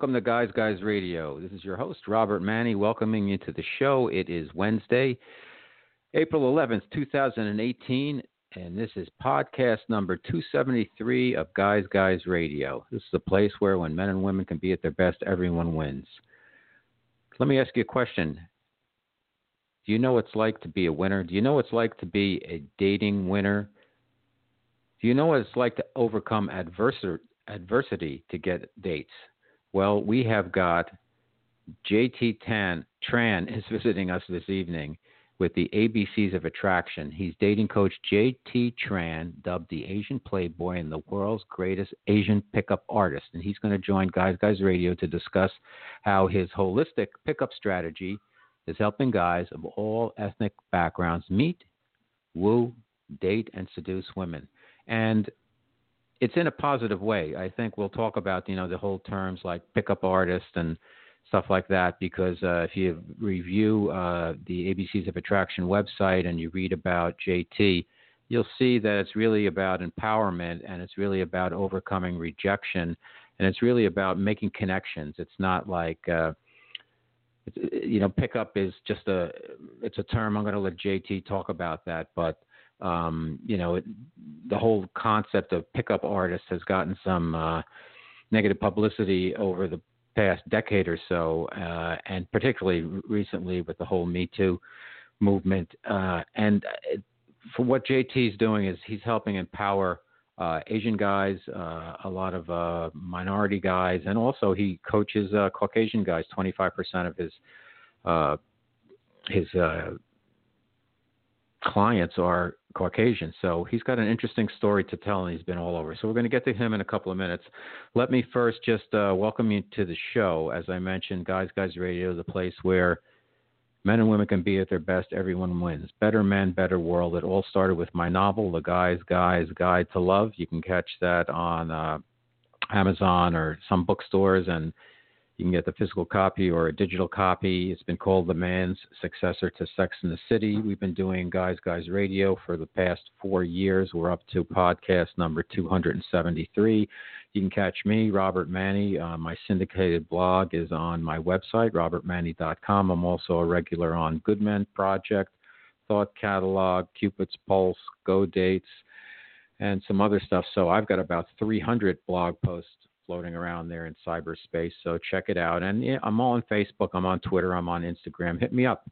welcome to Guys Guys Radio. This is your host, Robert Manny, welcoming you to the show. It is Wednesday, April 11th, 2018, and this is podcast number 273 of Guys Guys Radio. This is a place where when men and women can be at their best, everyone wins. Let me ask you a question. Do you know what it's like to be a winner? Do you know what it's like to be a dating winner? Do you know what it's like to overcome adversity to get dates? Well, we have got JT Tan Tran is visiting us this evening with the ABCs of Attraction. He's dating coach JT Tran, dubbed the Asian Playboy and the world's greatest Asian pickup artist. And he's going to join Guys Guys Radio to discuss how his holistic pickup strategy is helping guys of all ethnic backgrounds meet, woo, date, and seduce women. And it's in a positive way. I think we'll talk about you know the whole terms like pickup artist and stuff like that because uh, if you review uh, the ABCs of Attraction website and you read about JT, you'll see that it's really about empowerment and it's really about overcoming rejection and it's really about making connections. It's not like uh, it's, you know pickup is just a it's a term. I'm going to let JT talk about that, but um, you know, it, the whole concept of pickup artists has gotten some uh, negative publicity over the past decade or so, uh, and particularly recently with the whole Me Too movement. Uh, and for what JT is doing is he's helping empower uh, Asian guys, uh, a lot of uh, minority guys, and also he coaches uh, Caucasian guys. Twenty five percent of his uh, his uh, clients are Caucasian. So he's got an interesting story to tell, and he's been all over. So we're going to get to him in a couple of minutes. Let me first just uh, welcome you to the show. As I mentioned, Guys Guys Radio is a place where men and women can be at their best. Everyone wins. Better Men, Better World. It all started with my novel, The Guys Guys Guide to Love. You can catch that on uh, Amazon or some bookstores and you can get the physical copy or a digital copy. It's been called the man's successor to Sex in the City. We've been doing Guys Guys Radio for the past four years. We're up to podcast number 273. You can catch me, Robert Manny. Uh, my syndicated blog is on my website, robertmanny.com. I'm also a regular on Good Men Project, Thought Catalog, Cupid's Pulse, Go Dates, and some other stuff. So I've got about 300 blog posts floating around there in cyberspace. So check it out. And yeah, I'm all on Facebook. I'm on Twitter. I'm on Instagram. Hit me up,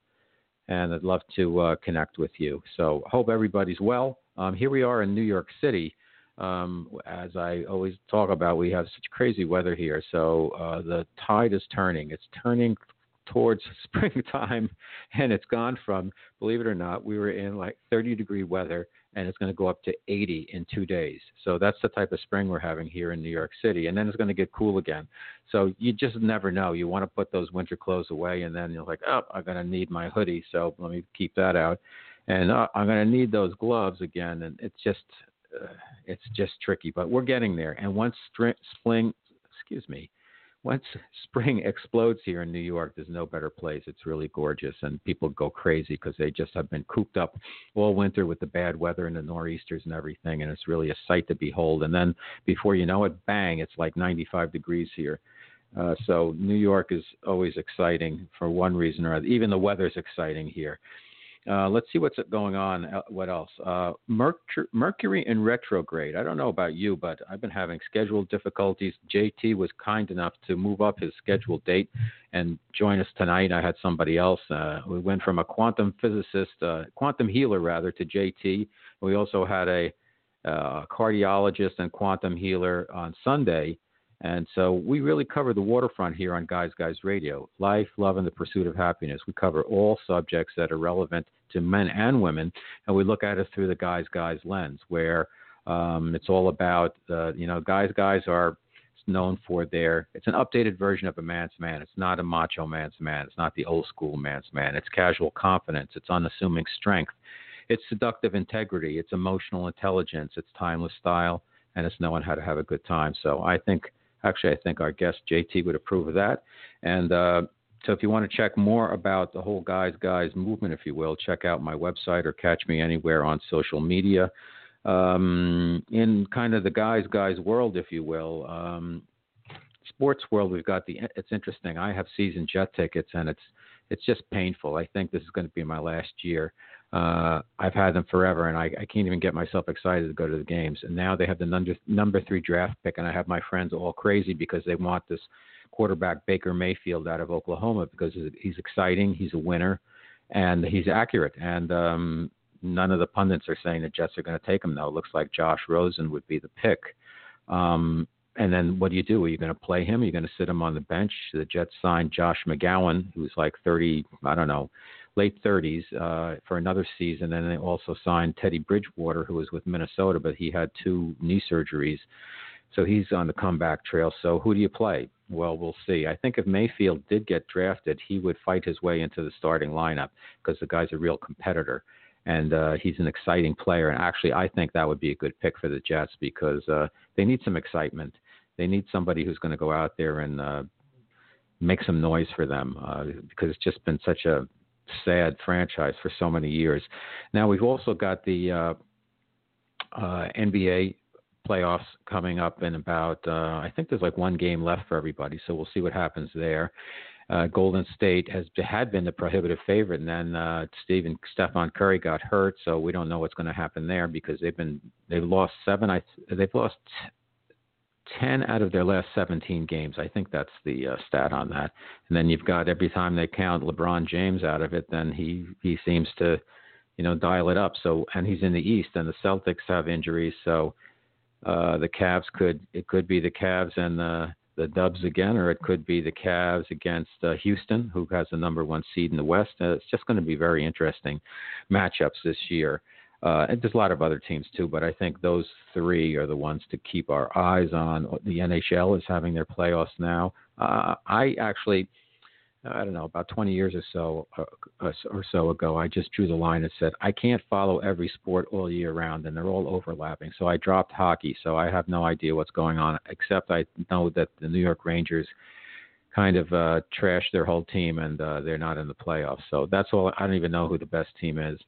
and I'd love to uh, connect with you. So hope everybody's well. Um, here we are in New York City. Um, as I always talk about, we have such crazy weather here. So uh, the tide is turning. It's turning towards springtime, and it's gone from, believe it or not, we were in like 30 degree weather and it's going to go up to 80 in two days. So that's the type of spring we're having here in New York City. And then it's going to get cool again. So you just never know. You want to put those winter clothes away, and then you're like, oh, I'm going to need my hoodie. So let me keep that out. And uh, I'm going to need those gloves again. And it's just, uh, it's just tricky. But we're getting there. And once spring, excuse me, once spring explodes here in New York, there's no better place. It's really gorgeous, and people go crazy because they just have been cooped up all winter with the bad weather and the nor'easters and everything, and it's really a sight to behold. And then before you know it, bang, it's like 95 degrees here. Uh, so New York is always exciting for one reason or other. Even the weather's exciting here. Uh, let's see what's going on. Uh, what else? Uh, Mercury, Mercury in retrograde. I don't know about you, but I've been having schedule difficulties. JT was kind enough to move up his scheduled date and join us tonight. I had somebody else. Uh, we went from a quantum physicist, uh, quantum healer rather, to JT. We also had a uh, cardiologist and quantum healer on Sunday. And so we really cover the waterfront here on Guys Guys Radio life, love, and the pursuit of happiness. We cover all subjects that are relevant to men and women, and we look at it through the Guys Guys lens, where um, it's all about, uh, you know, Guys Guys are known for their, it's an updated version of a man's man. It's not a macho man's man. It's not the old school man's man. It's casual confidence. It's unassuming strength. It's seductive integrity. It's emotional intelligence. It's timeless style. And it's knowing how to have a good time. So I think Actually, I think our guest JT would approve of that. And uh, so if you want to check more about the whole Guys Guys movement, if you will, check out my website or catch me anywhere on social media. Um, in kind of the Guys Guys world, if you will, um, sports world, we've got the. It's interesting. I have season jet tickets, and it's it's just painful. I think this is going to be my last year. Uh, I've had them forever, and I, I can't even get myself excited to go to the games. And now they have the number number three draft pick, and I have my friends all crazy because they want this quarterback Baker Mayfield out of Oklahoma because he's exciting, he's a winner, and he's accurate. And um, none of the pundits are saying the Jets are going to take him. Though it looks like Josh Rosen would be the pick. Um, and then what do you do? Are you going to play him? Are you going to sit him on the bench? The Jets signed Josh McCown, who's like 30, I don't know, late 30s, uh, for another season. And they also signed Teddy Bridgewater, who was with Minnesota, but he had two knee surgeries. So he's on the comeback trail. So who do you play? Well, we'll see. I think if Mayfield did get drafted, he would fight his way into the starting lineup because the guy's a real competitor and uh, he's an exciting player. And actually, I think that would be a good pick for the Jets because uh, they need some excitement. They need somebody who's going to go out there and uh, make some noise for them uh, because it's just been such a sad franchise for so many years. Now we've also got the uh, uh, NBA playoffs coming up in about uh, I think there's like one game left for everybody, so we'll see what happens there. Uh, Golden State has had been the prohibitive favorite, and then uh, Stephen Stephen Curry got hurt, so we don't know what's going to happen there because they've been they've lost seven. I they've lost 10 out of their last 17 games. I think that's the uh, stat on that. And then you've got every time they count LeBron James out of it, then he he seems to, you know, dial it up. So and he's in the East, and the Celtics have injuries, so uh, the Cavs could it could be the Cavs and the the Dubs again, or it could be the Cavs against uh, Houston, who has the number one seed in the West. Uh, it's just going to be very interesting matchups this year. Uh, and there's a lot of other teams too, but I think those three are the ones to keep our eyes on. The NHL is having their playoffs now. Uh, I actually, I don't know, about 20 years or so uh, or so ago, I just drew the line and said I can't follow every sport all year round, and they're all overlapping. So I dropped hockey. So I have no idea what's going on, except I know that the New York Rangers kind of uh, trashed their whole team and uh, they're not in the playoffs. So that's all. I don't even know who the best team is.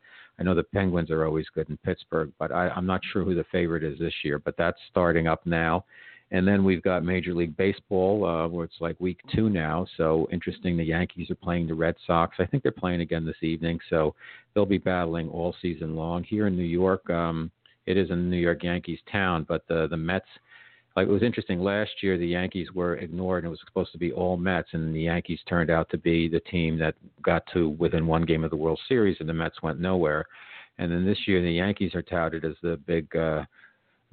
I know the Penguins are always good in Pittsburgh, but I, I'm not sure who the favorite is this year. But that's starting up now. And then we've got Major League Baseball, uh, where it's like week two now. So interesting. The Yankees are playing the Red Sox. I think they're playing again this evening. So they'll be battling all season long. Here in New York, um, it is a New York Yankees town, but the the Mets like it was interesting last year the Yankees were ignored and it was supposed to be all Mets and the Yankees turned out to be the team that got to within one game of the World Series and the Mets went nowhere. And then this year the Yankees are touted as the big uh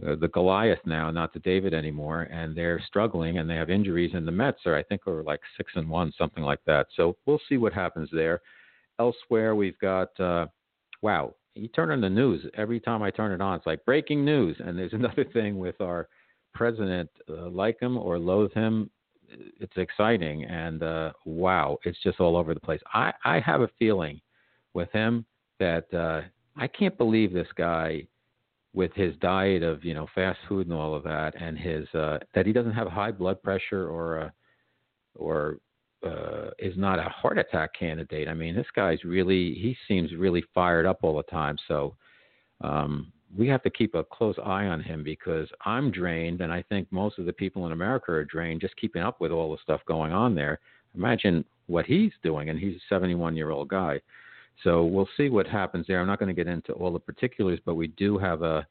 uh, the Goliath now, not the David anymore, and they're struggling and they have injuries. And the Mets are, I think, are like six and one, something like that. So we'll see what happens there. Elsewhere, we've got uh, wow. You turn on the news every time I turn it on, it's like breaking news. And there's another thing with our president, uh, like him or loathe him, it's exciting and uh, wow, it's just all over the place. I I have a feeling with him that uh, I can't believe this guy with his diet of you know fast food and all of that, and his uh, that he doesn't have high blood pressure or a, or uh, is not a heart attack candidate. I mean, this guy's really he seems really fired up all the time. So um, we have to keep a close eye on him because I'm drained, and I think most of the people in America are drained just keeping up with all the stuff going on there. Imagine what he's doing, and he's a 71 year old guy. So we'll see what happens there. I'm not going to get into all the particulars, but we do have a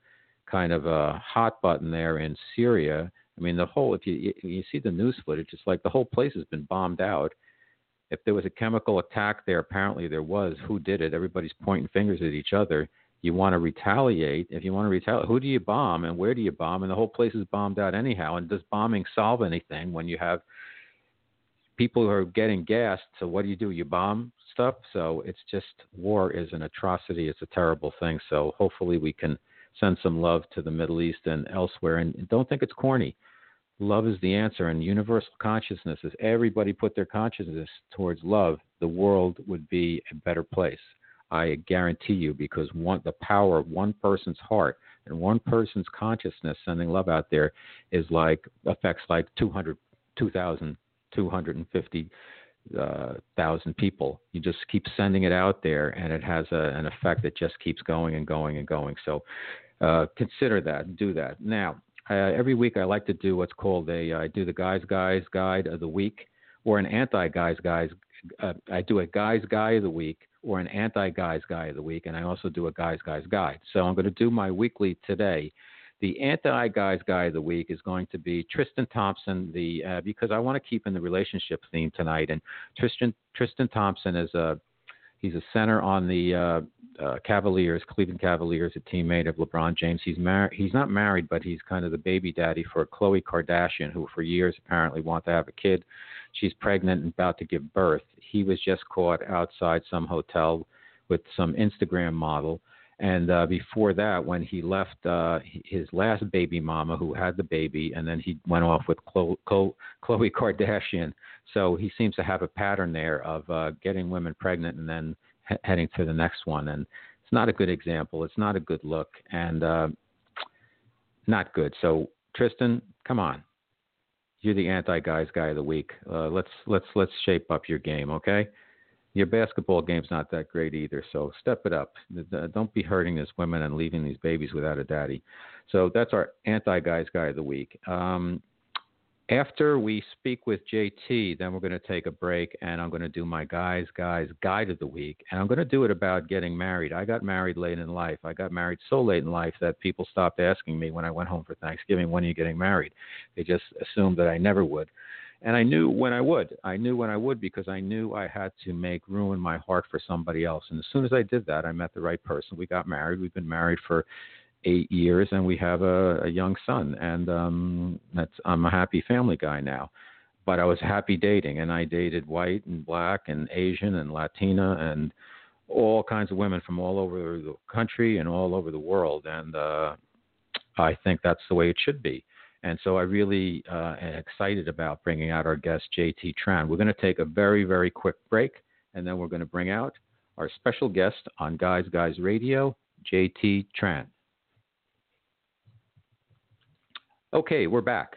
kind of a hot button there in Syria. I mean, the whole if you you see the news footage, it's like the whole place has been bombed out. If there was a chemical attack there, apparently there was. Who did it? Everybody's pointing fingers at each other you want to retaliate, if you want to retaliate, who do you bomb and where do you bomb? And the whole place is bombed out anyhow. And does bombing solve anything when you have people who are getting gassed? So what do you do? You bomb stuff. So it's just war is an atrocity. It's a terrible thing. So hopefully we can send some love to the Middle East and elsewhere. And don't think it's corny. Love is the answer, and universal consciousness. If everybody put their consciousness towards love, the world would be a better place. I guarantee you, because one the power of one person's heart and one person's consciousness sending love out there is like affects like 200, 2,000, 250 uh, thousand people. You just keep sending it out there, and it has a, an effect that just keeps going and going and going. So uh, consider that, and do that. Now, uh, every week I like to do what's called a I do the guys guys guide of the week or an anti guys guys. Uh, I do a guys guy of the week or an anti guys guy of the week, and I also do a guys guys guide. So I'm going to do my weekly today. The anti guys guy of the week is going to be Tristan Thompson, the uh, because I want to keep in the relationship theme tonight. And Tristan Tristan Thompson is a he's a center on the uh, uh, Cavaliers, Cleveland Cavaliers, a teammate of LeBron James. He's married. He's not married, but he's kind of the baby daddy for Khloe Kardashian, who for years apparently wanted to have a kid. She's pregnant and about to give birth. He was just caught outside some hotel with some Instagram model. And uh, before that, when he left uh, his last baby mama, who had the baby, and then he went off with Khloe, Kardashian. So he seems to have a pattern there of uh, getting women pregnant and then he- heading to the next one. And it's not a good example. It's not a good look, and uh, not good. So Tristan, come on, you're the anti-guys guy of the week. Uh, let's let's let's shape up your game, okay? Your basketball game's not that great either, so step it up. Don't be hurting these women and leaving these babies without a daddy. So that's our anti-guys guy of the week. Um, after we speak with JT, then we're going to take a break and I'm going to do my guys, guys guide of the week. And I'm going to do it about getting married. I got married late in life. I got married so late in life that people stopped asking me when I went home for Thanksgiving, when are you getting married? They just assumed that I never would. And I knew when I would. I knew when I would because I knew I had to make room in my heart for somebody else. And as soon as I did that, I met the right person. We got married. We've been married for eight years, and we have a, a young son, and um, that's I'm a happy family guy now. But I was happy dating, and I dated white and black and Asian and Latina and all kinds of women from all over the country and all over the world, and uh, I think that's the way it should be. And so I really uh, am excited about bringing out our guest, JT Tran. We're going to take a very, very quick break, and then we're going to bring out our special guest on Guys Guys Radio, JT Tran. Okay, we're back.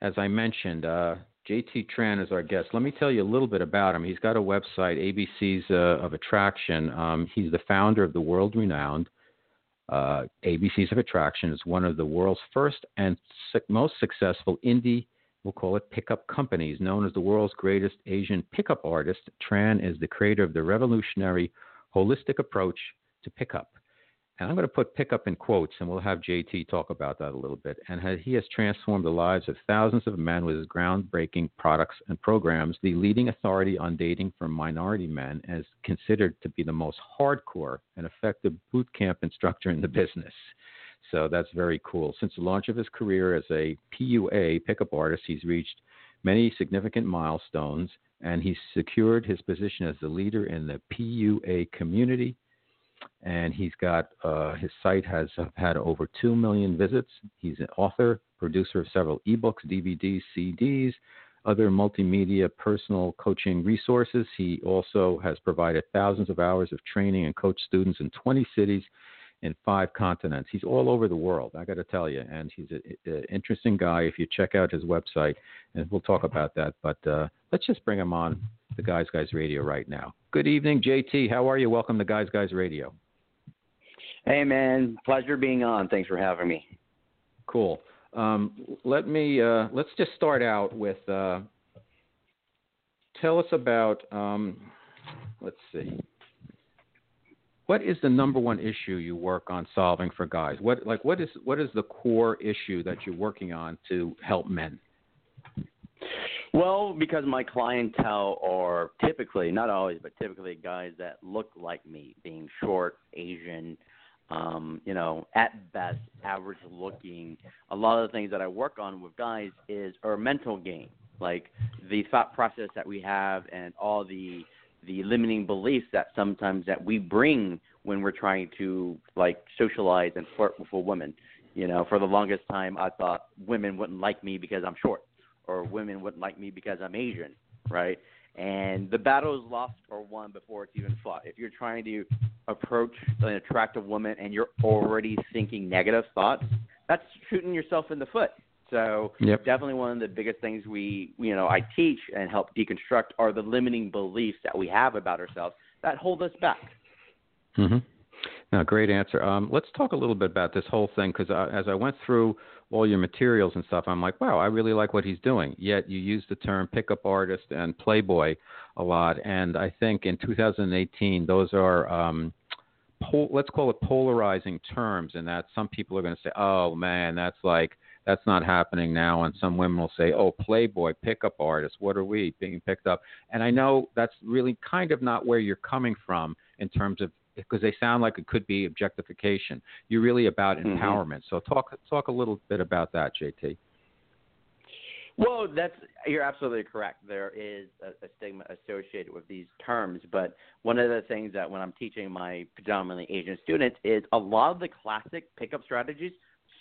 As I mentioned, uh, JT Tran is our guest. Let me tell you a little bit about him. He's got a website, ABCs uh, of Attraction. Um, he's the founder of the world renowned uh, ABCs of Attraction. is one of the world's first and most successful indie, we'll call it pickup companies. Known as the world's greatest Asian pickup artist, Tran is the creator of the revolutionary holistic approach to pickup and I'm going to put pickup in quotes, and we'll have JT talk about that a little bit. And he has transformed the lives of thousands of men with his groundbreaking products and programs. The leading authority on dating for minority men is considered to be the most hardcore and effective boot camp instructor in the business. So that's very cool. Since the launch of his career as a PUA pickup artist, he's reached many significant milestones, and he's secured his position as the leader in the PUA community and he's got uh, his site has had over two million visits. He's an author, producer of several ebooks, DVDs, CDs, other multimedia personal coaching resources. He also has provided thousands of hours of training and coached students in 20 cities in five continents. He's all over the world, I got to tell you, and he's an interesting guy. If you check out his website, and we'll talk about that, but uh, let's just bring him on the Guys Guys Radio right now. Good evening, JT. How are you? Welcome to Guys Guys Radio. Hey, man. Pleasure being on. Thanks for having me. Cool. Um, let me uh, let's just start out with uh, tell us about um, let's see what is the number one issue you work on solving for guys? What like what is what is the core issue that you're working on to help men? Well, because my clientele are typically, not always, but typically guys that look like me, being short, Asian, um, you know, at best, average looking. A lot of the things that I work on with guys is our mental game, like the thought process that we have and all the the limiting beliefs that sometimes that we bring when we're trying to like socialize and flirt with a woman. You know, for the longest time, I thought women wouldn't like me because I'm short or women wouldn't like me because I'm Asian, right? And the battle is lost or won before it's even fought. If you're trying to approach an attractive woman and you're already thinking negative thoughts, that's shooting yourself in the foot. So yep. definitely one of the biggest things we you know I teach and help deconstruct are the limiting beliefs that we have about ourselves that hold us back. Mm-hmm. No, great answer. Um, let's talk a little bit about this whole thing because uh, as I went through all your materials and stuff, I'm like, wow, I really like what he's doing. Yet you use the term pickup artist and playboy a lot, and I think in 2018 those are um, pol- let's call it polarizing terms, and that some people are going to say, oh man, that's like that's not happening now, and some women will say, oh, playboy, pickup artist, what are we being picked up? And I know that's really kind of not where you're coming from in terms of because they sound like it could be objectification. You're really about mm-hmm. empowerment. So talk talk a little bit about that, JT. Well, that's you're absolutely correct. There is a, a, stigma associated with these terms, but one of the things that when I'm teaching my predominantly Asian students is a lot of the classic pickup strategies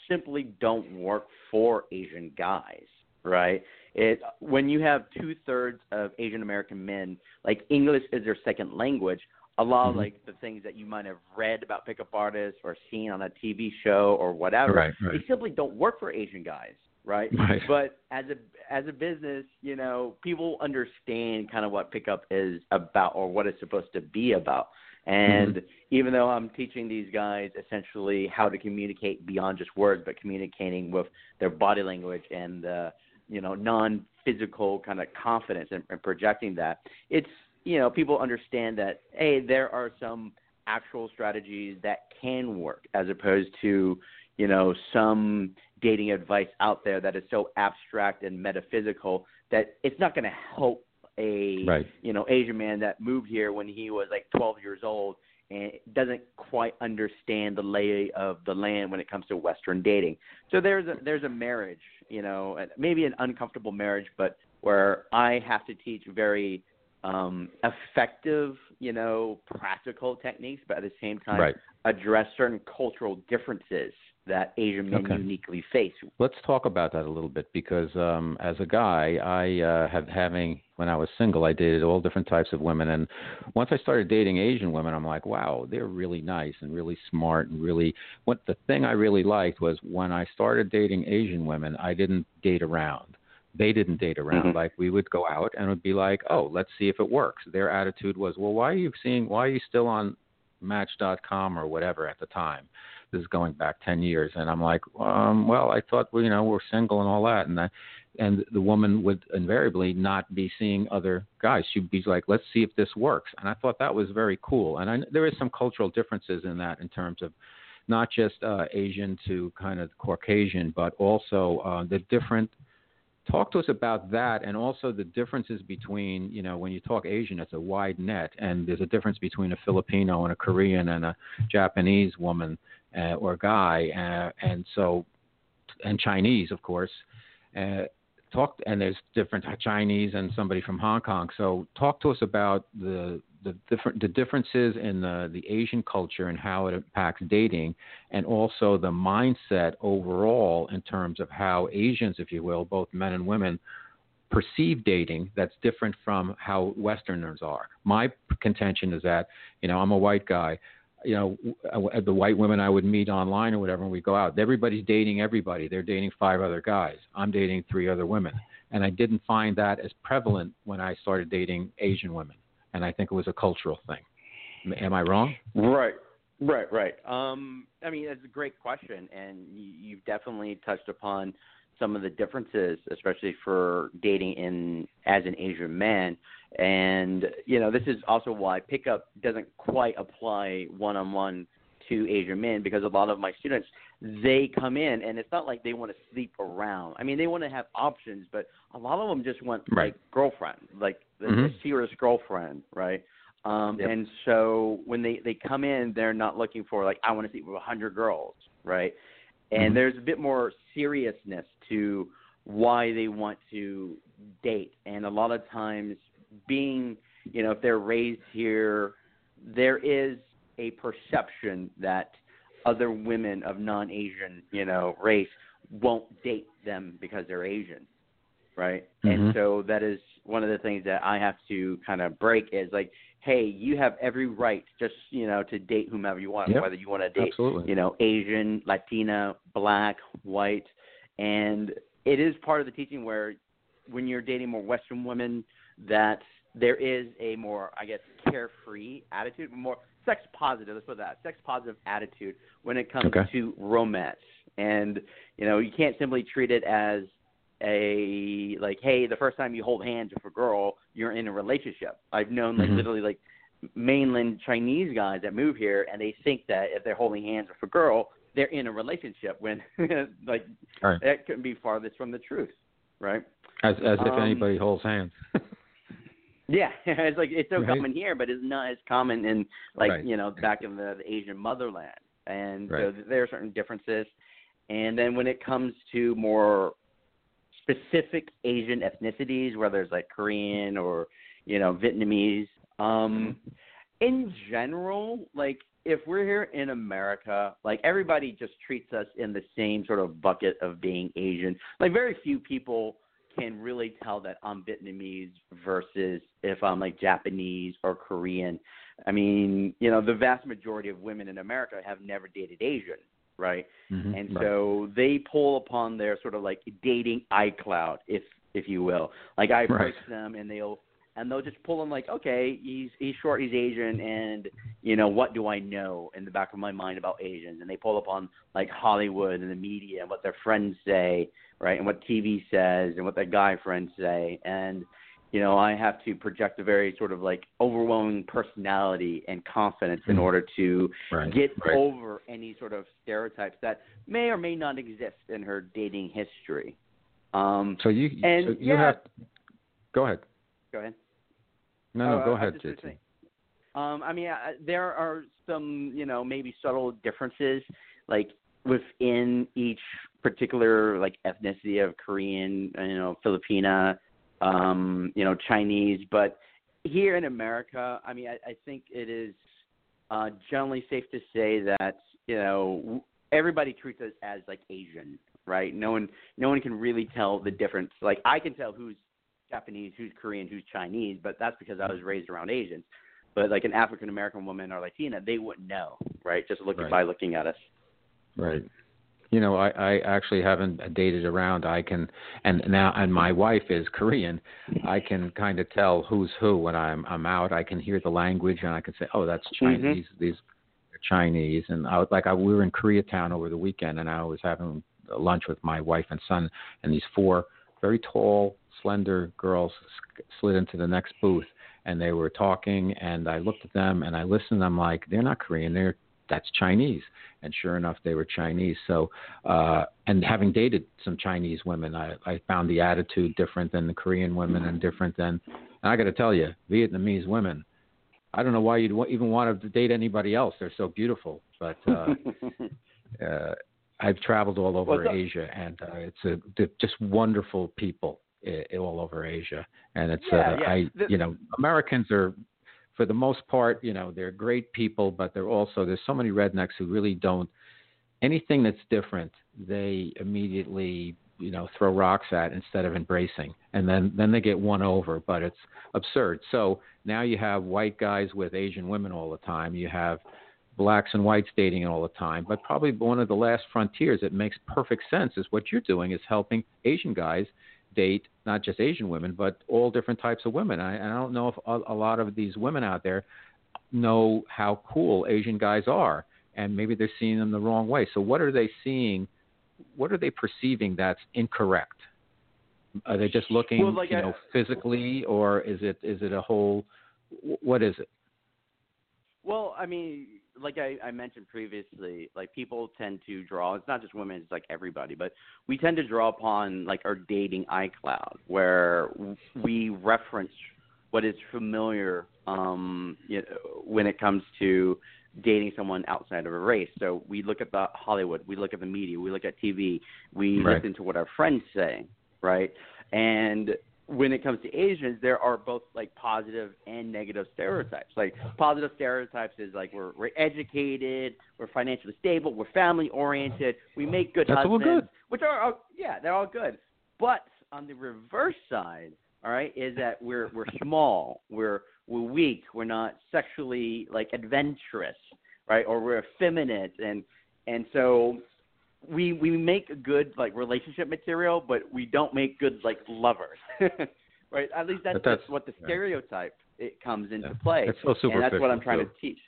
simply don't work for Asian guys, right? It when you have two thirds of Asian American men, like English is their second language, a lot mm-hmm. of like the things that you might have read about pickup artists or seen on a TV show or whatever, right, right. they simply don't work for Asian guys, right? right? But as a as a business, you know, people understand kind of what pickup is about or what it's supposed to be about. And mm-hmm. even though I'm teaching these guys essentially how to communicate beyond just words, but communicating with their body language and the you know non-physical kind of confidence and, and projecting that, it's you know, people understand that hey, there are some actual strategies that can work as opposed to, you know, some dating advice out there that is so abstract and metaphysical that it's not going to help a right. you know Asian man that moved here when he was like 12 years old and doesn't quite understand the lay of the land when it comes to Western dating. So there's a there's a marriage, you know, maybe an uncomfortable marriage, but where I have to teach very um, effective, you know, practical techniques, but at the same time right. address certain cultural differences that Asian men okay. uniquely face. Let's talk about that a little bit because um, as a guy, I uh, have having when I was single, I dated all different types of women, and once I started dating Asian women, I'm like, wow, they're really nice and really smart and really. What the thing I really liked was when I started dating Asian women, I didn't date around they didn't date around. Mm-hmm. Like we would go out and it would be like, oh, let's see if it works. Their attitude was, well, why are you seeing? Why are you still on Match.com or whatever at the time? This is going back ten years, and I'm like, um, well, I thought well, you know we're single and all that, and I, and the woman would invariably not be seeing other guys. She'd be like, let's see if this works, and I thought that was very cool. And I, there is some cultural differences in that in terms of not just uh, Asian to kind of Caucasian, but also uh, the different Talk to us about that and also the differences between, you know, when you talk Asian, it's a wide net, and there's a difference between a Filipino and a Korean and a Japanese woman uh, or guy, uh, and so, and Chinese, of course. Uh, talk, and there's different Chinese and somebody from Hong Kong. So talk to us about the the different the differences in the the Asian culture and how it impacts dating, and also the mindset overall in terms of how Asians, if you will, both men and women, perceive dating that's different from how Westerners are. My contention is that you know I'm a white guy. You know, the white women I would meet online or whatever, when we go out, everybody's dating everybody. They're dating five other guys. I'm dating three other women, and I didn't find that as prevalent when I started dating Asian women and I think it was a cultural thing. Am I wrong? Right, right, right. Um, I mean, it's a great question, and you've definitely touched upon some of the differences, especially for dating in as an Asian man. And you know, this is also why pickup doesn't quite apply one on one to Asian men because a lot of my students they come in and it's not like they want to sleep around. I mean, they want to have options, but a lot of them just want right. like girlfriend, like the, mm-hmm. the serious girlfriend, right? Um, yep. And so when they they come in, they're not looking for like I want to sleep with a hundred girls, right? And mm-hmm. there's a bit more seriousness to why they want to date, and a lot of times being, you know, if they're raised here, there is a perception that other women of non-Asian, you know, race won't date them because they're Asian, right? Mm-hmm. And so that is one of the things that I have to kind of break is like, hey, you have every right just you know to date whomever you want, yep. whether you want to date Absolutely. you know Asian, Latina, Black, White, and it is part of the teaching where when you're dating more Western women that there is a more, I guess, carefree attitude, more sex positive. Let's put that sex positive attitude when it comes Okay. to romance. And you know, you can't simply treat it as a like, hey, the first time you hold hands with a girl, you're in a relationship. I've known like Mhm. literally like mainland Chinese guys that move here, and they think that if they're holding hands with a girl, they're in a relationship. When like Right. that couldn't be farthest from the truth, right? As as if Um, anybody holds hands. Yeah, it's like it's so Right. common here, but it's not as common in like Right. you know back in the, the Asian motherland, and so there are certain differences. And then when it comes to more specific Asian ethnicities, whether it's like Korean or you know Vietnamese, um, in general, like if we're here in America, like everybody just treats us in the same sort of bucket of being Asian. Like very few people can really tell that I'm Vietnamese versus if I'm like Japanese or Korean. I mean, you know, the vast majority of women in America have never dated Asian, right? Mhm. And Right. so they pull upon their sort of like dating iCloud, if if you will. Like I Right. them and they'll and they'll just pull them like, okay, he's he's short, he's Asian, and you know what do I know in the back of my mind about Asians? And they pull upon like Hollywood and the media and what their friends say, right, and what TV says and what their guy friends say, and you know I have to project a very sort of like overwhelming personality and confidence in Mhm. order to right. get right. over any sort of stereotypes that may or may not exist in her dating history. Um, So you and so you yeah. have go ahead. go ahead. No, no, Oh, go I- I ahead, JT. Um, I mean, I, there are some, you know, maybe subtle differences, like within each particular like ethnicity of Korean, you know, Filipina, um, you know, Chinese. But here in America, I mean, I, I think it is uh, generally safe to say that you know w- everybody treats us as like Asian, right? No one, no one can really tell the difference. Like I can tell who's Japanese, who's Korean, who's Chinese, but that's because I was raised around Asians. But like an African American woman or Latina, they wouldn't know, right? Just looking Right. by looking at us. Right. You know, I, I actually haven't dated around. I can, and now, and my wife is Korean. I can kind of tell who's who when I'm I'm out. I can hear the language, and I can say, oh, that's Mhm. Chinese. These are Chinese. And I was like, I, we were in Koreatown over the weekend, and I was having lunch with my wife and son, and these four very tall, slender girls slid into the next booth, and they were talking, and I looked at them and I listened. I'm like, they're not Korean. They're that's Chinese. And sure enough they were chinese. So uh and having dated some chinese women i i found the attitude different than the korean women and different than and i got to tell you vietnamese women i don't know why you'd even want to date anybody else. They're so beautiful. But uh uh i've traveled all over asia and uh, it's a just wonderful people all over asia and it's Yeah, uh, yeah. i The- you know americans are for the most part, you know, they're great people, but they're also there's so many rednecks who really don't anything that's different, they immediately, you know, throw rocks at instead of embracing. And then then they get won over, but it's absurd. So now you have white guys with Asian women all the time. You have blacks and whites dating all the time. But probably one of the last frontiers that makes perfect sense is what you're doing is helping Asian guys date not just Asian women, but all different types of women. I, and I don't know if a, a lot of these women out there know how cool Asian guys are, and maybe they're seeing them the wrong way. So, what are they seeing? What are they perceiving that's incorrect? Are they just looking, Well, like you I- know, physically, or is it is it a whole? What is it? Well, I mean, like I, I mentioned previously, like people tend to draw. It's not just women; it's like everybody. But we tend to draw upon like our dating iCloud, where we reference what is familiar, um, you know, when it comes to dating someone outside of a race. So we look at the Hollywood, we look at the media, we look at TV, we Right. listen to what our friends say, right? And when it comes to Asians, there are both like positive and negative stereotypes. Like positive stereotypes is like we're we're educated, we're financially stable, we're family oriented, we make good That's all husbands, good. which are all, yeah, they're all good. But on the reverse side, all right, is that we're we're small, we're we're weak, we're not sexually like adventurous, right, or we're effeminate, and and so we we make good like relationship material, but we don't make good like lovers, right? At least that's, that's what the stereotype it comes into Yeah. play. It's so superficial. and that's what I'm trying to teach.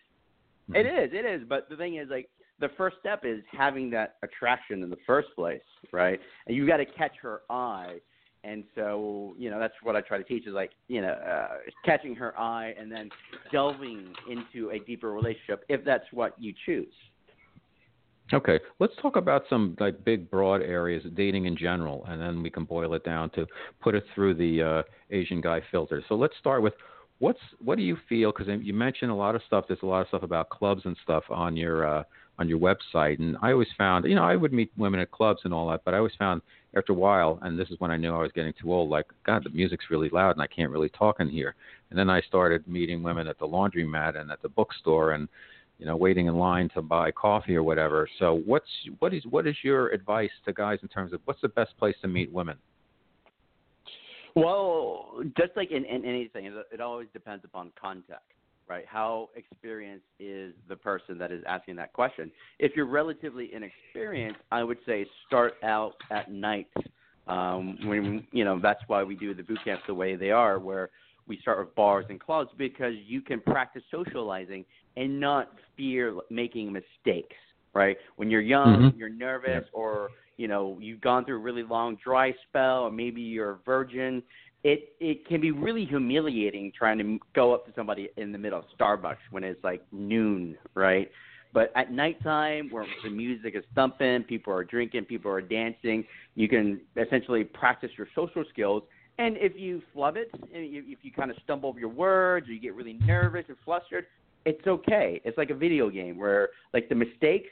Mhm. It is, it is. But the thing is, like, the first step is having that attraction in the first place, right? And you got to catch her eye. And so, you know, that's what I try to teach is like, you know, uh, catching her eye and then delving into a deeper relationship if that's what you choose. Okay, let's talk about some like big, broad areas dating in general, and then we can boil it down to put it through the uh, Asian guy filter. So let's start with what's what do you feel? Because you mentioned a lot of stuff. There's a lot of stuff about clubs and stuff on your uh, on your website, and I always found, you know, I would meet women at clubs and all that, but I always found after a while, and this is when I knew I was getting too old. Like, God, the music's really loud, and I can't really talk in here. And then I started meeting women at the laundromat and at the bookstore, and you know, waiting in line to buy coffee or whatever. So, what's what is what is your advice to guys in terms of what's the best place to meet women? Well, just like in, in anything, it, always depends upon context, right? How experienced is the person that is asking that question? If you're relatively inexperienced, I would say start out at night. Um, when you know that's why we do the boot camps the way they are, where we start with bars and clubs because you can practice socializing and not fear making mistakes, right? When you're young, Mhm. you're nervous, or you know you've gone through a really long dry spell, or maybe you're a virgin. It it can be really humiliating trying to go up to somebody in the middle of Starbucks when it's like noon, right? But at nighttime, where the music is thumping, people are drinking, people are dancing, you can essentially practice your social skills. And if you flub it, if you kind of stumble over your words, or you get really nervous or flustered, it's okay. It's like a video game where like the mistakes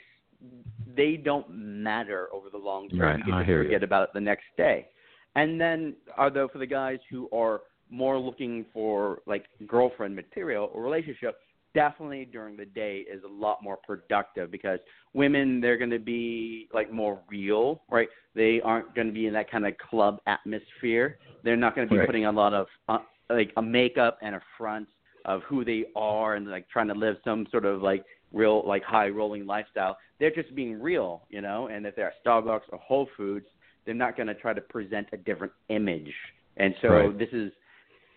they don't matter over the long term. Right, you can I just hear you. forget about it the next day. And then although for the guys who are more looking for like girlfriend material or relationship, definitely during the day is a lot more productive because women they're going to be like more real, right? They aren't going to be in that kind of club atmosphere. They're not going to be Right. putting a lot of uh, like a makeup and a front of who they are and like trying to live some sort of like real like high rolling lifestyle. They're just being real, you know. And if they're at Starbucks or Whole Foods, they're not going to try to present a different image. And so Right. this is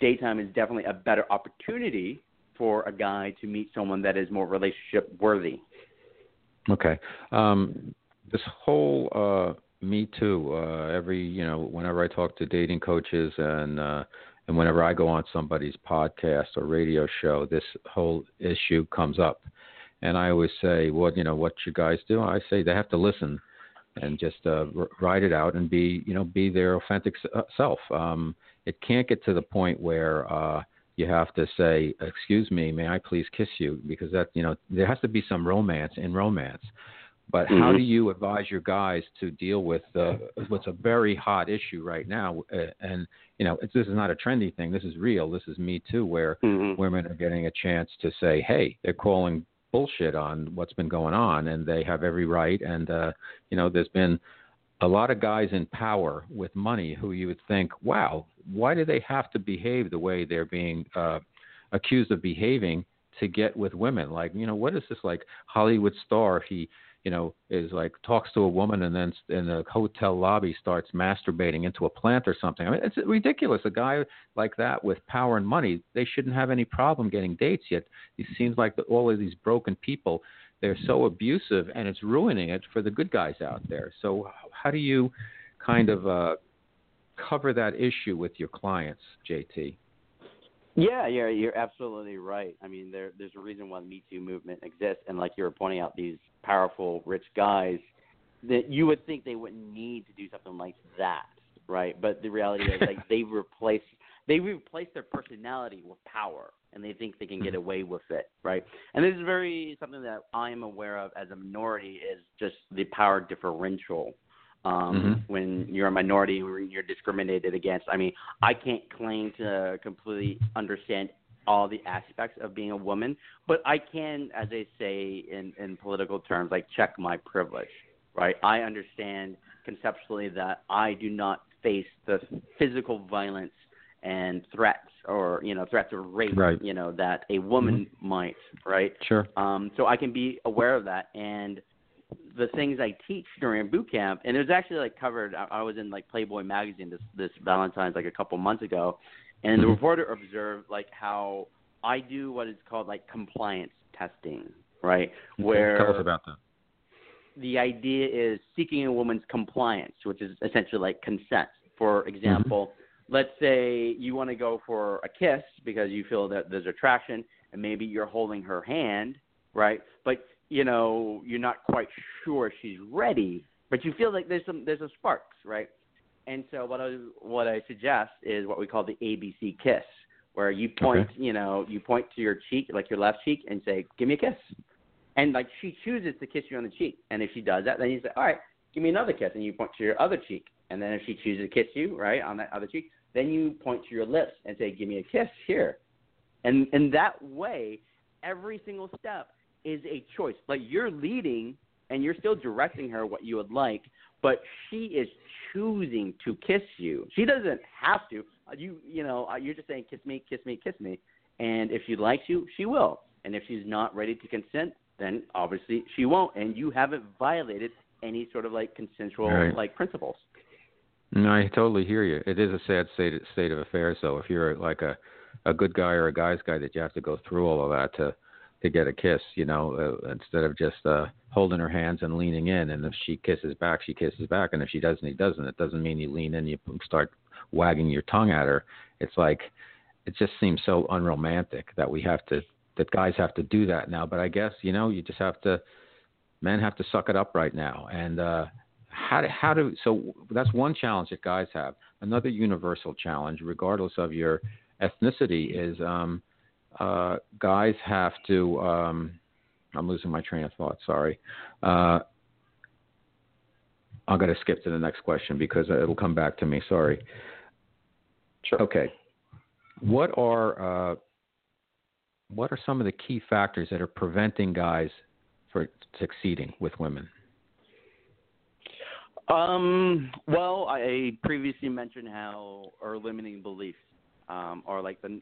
daytime is definitely a better opportunity for a guy to meet someone that is more relationship worthy. Okay. Um, this whole uh, Me Too. Uh, every you know, whenever I talk to dating coaches and uh, and whenever I go on somebody's podcast or radio show, this whole issue comes up. And I always say, "Well, you know, what you guys do?" I say they have to listen and just uh, ride it out and be, you know, be their authentic uh, self. Um, it can't get to the point where uh, you have to say, "Excuse me, may I please kiss you?" Because that, you know, there has to be some romance in romance. But how Mhm. do you advise your guys to deal with uh, what's a very hot issue right now? Uh, and you know, it's, this is not a trendy thing. This is real. This is Me Too, where Mm-hmm. women are getting a chance to say, "Hey, they're calling bullshit on what's been going on, and they have every right." And uh, you know, there's been a lot of guys in power with money who you would think, "Wow, why do they have to behave the way they're being uh, accused of behaving to get with women?" Like, you know, what is this like Hollywood star? He you know, is like talks to a woman and then in the hotel lobby starts masturbating into a plant or something. I mean, it's ridiculous. A guy like that with power and money, they shouldn't have any problem getting dates. Yet it seems like that all of these broken people, they're so abusive, and it's ruining it for the good guys out there. So how do you kind of uh, cover that issue with your clients, JT? Yeah, yeah, you're absolutely right. I mean, there there's a reason why the Me Too movement exists, and like you were pointing out, these powerful, rich guys that you would think they wouldn't need to do something like that, right? But the reality is, like they've replaced they replace their personality with power, and they think they can get away with it, right? And this is very something that I am aware of as a minority is just the power differential um, Mhm. when you're a minority when you're discriminated against. I mean, I can't claim to completely understand all the aspects of being a woman, but I can, as they say in, in political terms, like check my privilege, right? I understand conceptually that I do not face the physical violence and threats or you know threats of rape Right. you know that a woman might right Sure. um, so I can be aware of that. And the things I teach during boot camp, and it was actually like covered. I, I was in like Playboy magazine this this Valentine's like a couple months ago, And the Mhm. reporter observed like how I do what is called like compliance testing, right? Where Tell us about that. the idea is seeking a woman's compliance, which is essentially like consent. For example, let's say you want to go for a kiss because you feel that there's attraction, and maybe you're holding her hand, right? But you know you're not quite sure she's ready, but you feel like there's some there's some sparks, right? And so what I what I suggest is what we call the ABC kiss, where you point, you know, you point to your cheek, like your left cheek, and say, "Give me a kiss." And like she chooses to kiss you on the cheek, and if she does that, then you say, "All right, give me another kiss," and you point to your other cheek. And then if she chooses to kiss you, right, on that other cheek, then you point to your lips and say, "Give me a kiss here." And in that way, every single step is a choice. Like you're leading and you're still directing her what you would like, but she is choosing to kiss you. She doesn't have to. Uh, You you know, uh, you're just saying kiss me, kiss me, kiss me. And if she likes you, she will. And if she's not ready to consent, then obviously she won't and you haven't violated any sort of like consensual Right. like principles. No, I totally hear you. It is a sad state state of affairs, though. If you're like a a good guy or a guy's guy, that you have to go through all of that to to get a kiss, you know, uh, instead of just uh holding her hands and leaning in. And if she kisses back, she kisses back, and if she doesn't, he doesn't. It doesn't mean you lean in, you start wagging your tongue at her. It's like it just seems so unromantic that we have to that guys have to do that now. But I guess you know you just have to men have to suck it up right now and uh how do, how do so that's one challenge that guys have. Another universal challenge regardless of your ethnicity is um uh guys have to um i'm losing my train of thought sorry. Uh i'm going to skip to the next question because it'll come back to me sorry. Sure. okay. What are uh what are some of the key factors that are preventing guys for succeeding with women Um, well, I previously mentioned how our limiting beliefs um, are like the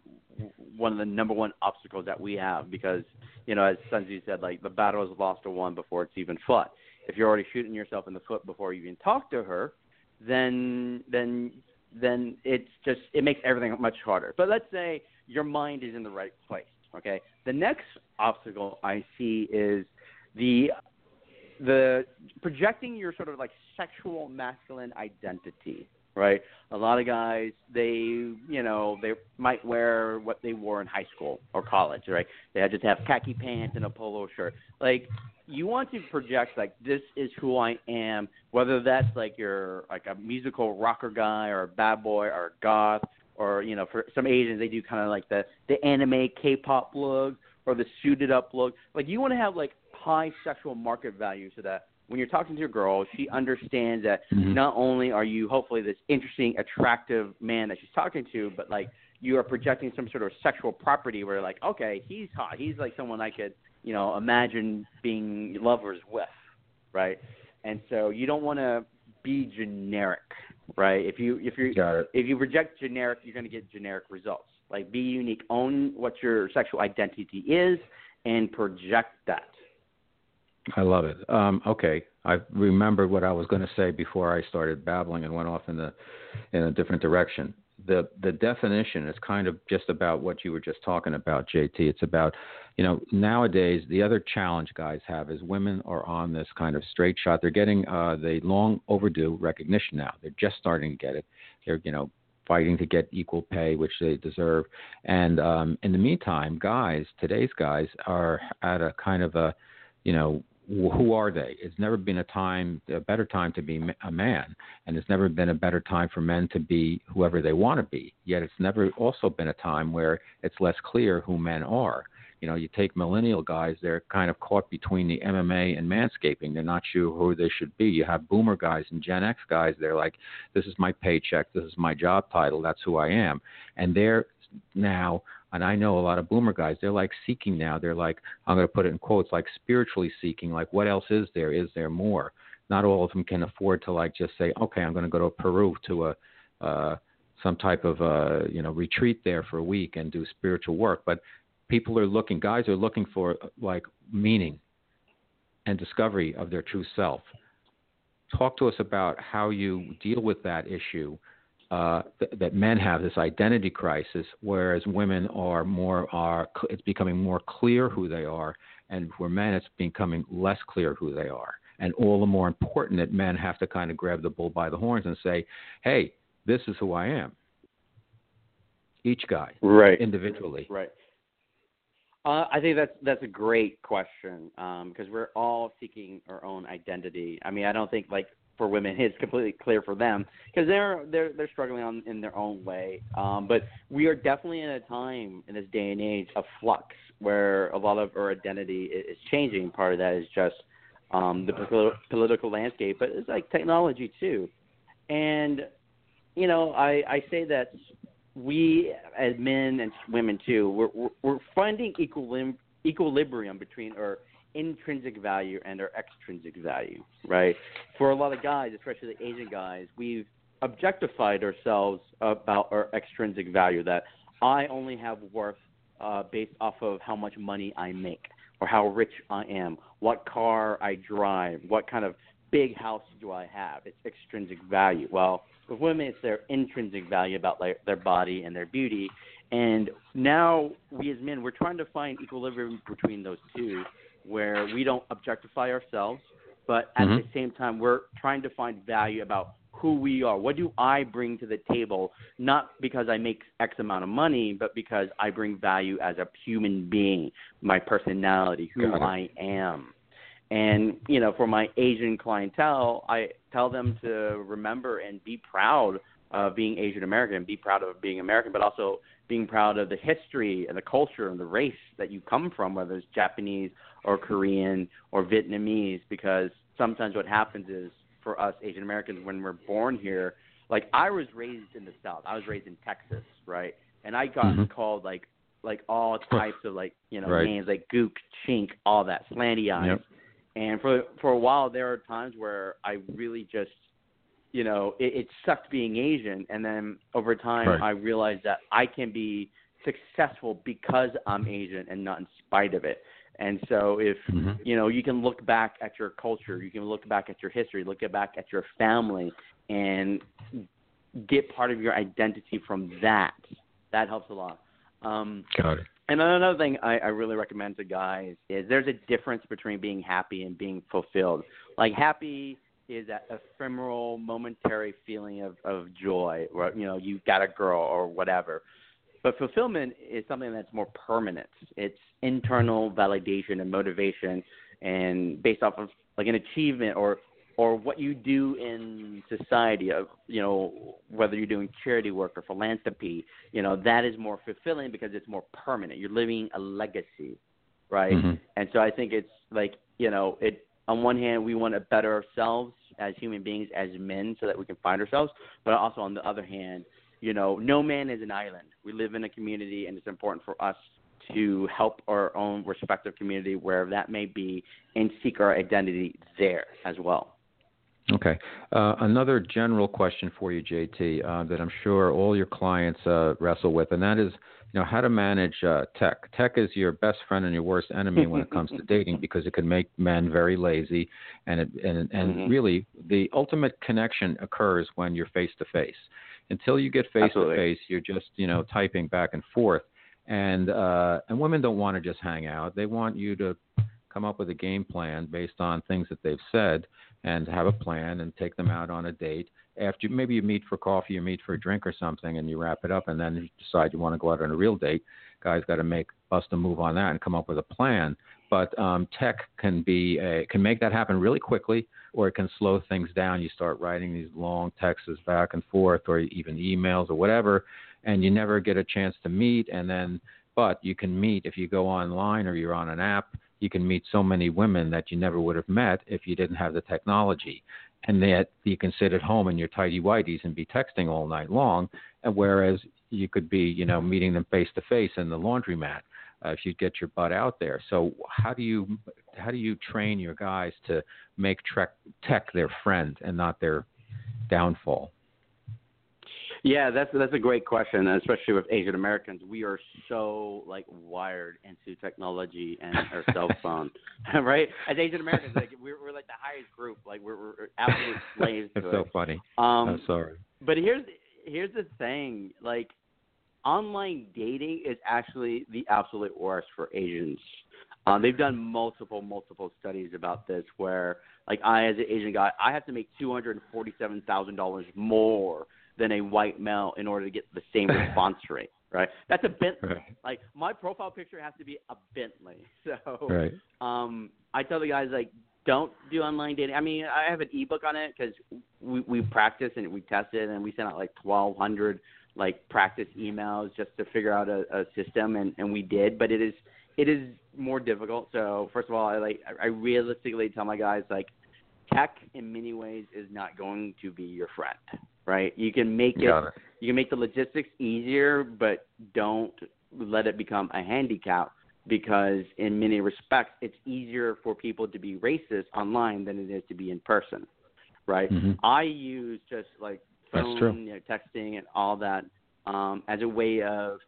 one of the number one obstacles that we have because you know, as Sun Tzu said, like the battle is lost or won before it's even fought. If you're already shooting yourself in the foot before you even talk to her, then then then it's just it makes everything much harder. But let's say your mind is in the right place. Okay. The next obstacle I see is the the projecting your sort of like sexual masculine identity, right? A lot of guys they you know they might wear what they wore in high school or college, right? They just have khaki pants and a polo shirt. Like you want to project like this is who I am, whether that's like you're like a musical rocker guy or a bad boy or a goth or you know for some Asians they do kind of like the the anime K-pop look or the suited up look. Like you want to have like high sexual market value so that when you're talking to a girl, she understands that Mhm. not only are you hopefully this interesting, attractive man that she's talking to, but like you are projecting some sort of sexual property where like, okay, he's hot. He's like someone I could, you know, imagine being lovers with, right? And so you don't want to be generic, right? If you if you if you project generic, you're going to get generic results. Like be unique, own what your sexual identity is, and project that. I love it. Um, okay, I remembered what I was going to say before I started babbling and went off in the in a different direction. The the definition is kind of just about what you were just talking about, JT. It's about you know nowadays the other challenge guys have is women are on this kind of straight shot. They're getting uh, the long overdue recognition now. They're just starting to get it. They're you know fighting to get equal pay, which they deserve. And um, in the meantime, guys, today's guys are at a kind of a you know who are they? It's never been a time, a better time to be a man, and it's never been a better time for men to be whoever they want to be. Yet it's never also been a time where it's less clear who men are. You know, you take millennial guys; they're kind of caught between the MMA and manscaping. They're not sure who they should be. You have boomer guys and Gen X guys. They're like, "This is my paycheck. This is my job title. That's who I am," and they're now and I know a lot of boomer guys, they're like seeking now. They're like, I'm going to put it in quotes, like spiritually seeking, like what else is there? Is there more? Not all of them can afford to like just say, okay, I'm going to go to Peru to a, uh, some type of, uh, you know, retreat there for a week and do spiritual work. But people are looking, guys are looking for like meaning and discovery of their true self. Talk to us about how you deal with that issue uh, th- that men have this identity crisis, whereas women are more are it's becoming more clear who they are, and for men it's becoming less clear who they are, and all the more important that men have to kind of grab the bull by the horns and say, "Hey, this is who I am." Each guy, right, individually, right. Uh, I think that's that's a great question because um, we're all seeking our own identity. I mean, I don't think like for women it's completely clear for them because they're they're they're struggling on in their own way. Um, but we are definitely in a time in this day and age of flux where a lot of our identity is changing. Part of that is just um, the political landscape, but it's like technology too. And you know, I I say that we as men and women too, we're we're, we're finding equilibrium equilibrium between our intrinsic value and our extrinsic value, right? For a lot of guys, especially the Asian guys, we've objectified ourselves about our extrinsic value that I only have worth uh, based off of how much money I make or how rich I am, what car I drive, what kind of big house do I have. It's extrinsic value. Well, with women, it's their intrinsic value about like, their body and their beauty. And now we as men, we're trying to find equilibrium between those two, where we don't objectify ourselves, but at mm-hmm. the same time, we're trying to find value about who we are. What do I bring to the table? Not because I make X amount of money, but because I bring value as a human being, my personality, who I am. And you know, for my Asian clientele, I tell them to remember and be proud of being Asian American, be proud of being American, but also being proud of the history and the culture and the race that you come from, whether it's Japanese or Korean or Vietnamese, because sometimes what happens is for us Asian Americans when we're born here, like I was raised in the South. I was raised in Texas, right? And I got mm-hmm. called like like all types of like you know right. names like gook, chink, all that, slanty eyes. Yep. And for for a while, there are times where I really just, you know, it, it sucked being Asian. And then over time, right. I realized that I can be successful because I'm Asian and not in spite of it. And so, if mm-hmm. you know, you can look back at your culture, you can look back at your history, look back at your family, and get part of your identity from that. That helps a lot. Um, Got it. And another thing I, I really recommend to guys is there's a difference between being happy and being fulfilled. Like happy is that ephemeral, momentary feeling of, of joy, or you know, you've got a girl or whatever. But fulfillment is something that's more permanent. It's internal validation and motivation, and based off of like an achievement or or what you do in society of you know whether you're doing charity work or philanthropy you know that is more fulfilling because it's more permanent you're living a legacy right mm-hmm. and so i think it's like you know it on one hand we want to better ourselves as human beings as men so that we can find ourselves but also on the other hand you know no man is an island. We live in a community and it's important for us to help our own respective community wherever that may be and seek our identity there as well Okay. Uh, another general question for you, JT, uh, that I'm sure all your clients uh, wrestle with, and that is, you know, how to manage uh, tech. Tech is your best friend and your worst enemy when it comes to dating because it can make men very lazy, and it, and and mm-hmm. really the ultimate connection occurs when you're face to face. Until you get face to face, you're just you know typing back and forth, and uh, and women don't want to just hang out. They want you to come up with a game plan based on things that they've said and have a plan and take them out on a date. After maybe you meet for coffee, you meet for a drink or something, and you wrap it up, and then you decide you want to go out on a real date. Guys got to make bust a move on that and come up with a plan. But um, tech can be a, can make that happen really quickly, or it can slow things down. You start writing these long texts back and forth, or even emails or whatever, and you never get a chance to meet. And then, but you can meet if you go online or you're on an app you can meet so many women that you never would have met if you didn't have the technology. And yet you can sit at home in your tidy whities and be texting all night long, and whereas you could be, you know, meeting them face to face in the laundromat uh, if you get your butt out there. So how do you how do you train your guys to make trek, tech their friend and not their downfall? Yeah, that's that's a great question, especially with Asian Americans. We are so like wired into technology and our cell phone, right? As Asian Americans, like we're we're like the highest group. Like we're we're absolute slaves. That's to so it. funny. Um, I'm sorry. But here's here's the thing, like online dating is actually the absolute worst for Asians. Um, they've done multiple, multiple studies about this where, like, I, as an Asian guy, I have to make two hundred and forty-seven thousand dollars more than a white male in order to get the same response rate. Right? That's a Bentley. Right. Like, my profile picture has to be a Bentley. So, Right. um, I tell the guys like, don't do online dating. I mean, I have an ebook on it because we we practice and we tested and we sent out like twelve hundred like practice emails just to figure out a, a system and and we did. But it is it is more difficult. So first of all, I like I realistically tell my guys like, tech in many ways is not going to be your friend. Right? You can make it, it. you can make the logistics easier, but don't let it become a handicap because in many respects it's easier for people to be racist online than it is to be in person right Mhm. i use just like phone you know, texting and all that um as a way of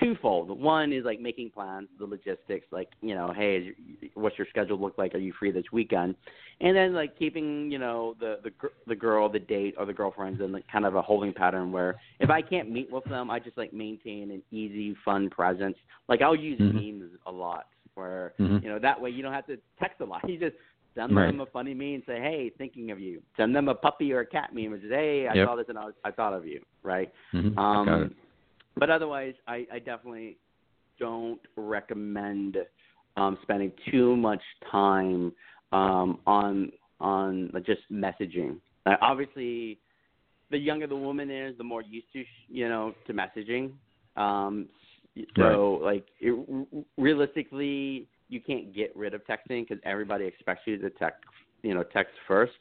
twofold one is like making plans the logistics like you know hey is what's your schedule look like are you free this weekend and then like keeping you know the the the girl the date or the girlfriends in like kind of a holding pattern where if i can't meet with them i just like maintain an easy fun presence like i'll use Mhm. memes a lot where Mhm. you know that way you don't have to text a lot you just send Right. them a funny meme and say hey thinking of you send them a puppy or a cat meme and just hey i Yep. saw this and I, was, I thought of you right Mhm. um, Got it. But otherwise, I, I definitely don't recommend um, spending too much time um, on on just messaging. Uh, obviously, the younger the woman is, the more used to sh- you know to messaging. Um, so, like it, realistically, you can't get rid of texting because everybody expects you to text you know text first.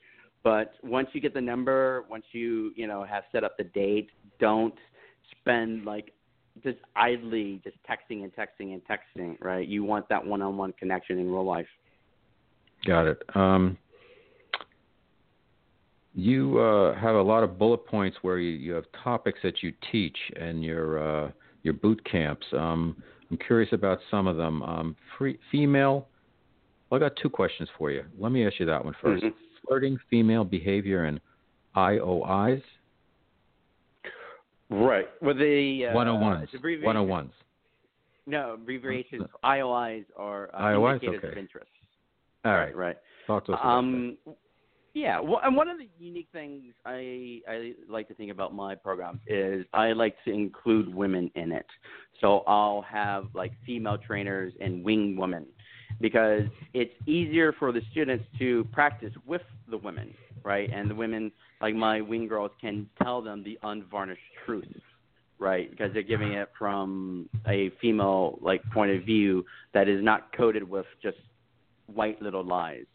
But once you get the number, once you you know have set up the date, don't spend like just idly just texting and texting and texting, right? You want that one-on-one connection in real life. Got it. Um, you uh, have a lot of bullet points where you, you have topics that you teach and your uh, your boot camps. Um, I'm curious about some of them. Um, free, female. Well, I got two questions for you. Let me ask you that one first. 1st Mhm. Flirting, female behavior, and IOIs. Right. Well, the uh, 101s. it's 101s. No, abbreviations. IOIs are uh, IOIs? indicators Okay. of interest. All right. Right. Talk to us. Um, yeah, well, and one of the unique things I I like to think about my programs is I like to include women in it. So I'll have like female trainers and wing women because it's easier for the students to practice with the women, right? And the women, like my wing girls, can tell them the unvarnished truth, right? Because they're giving it from a female like point of view that is not coated with just white little lies.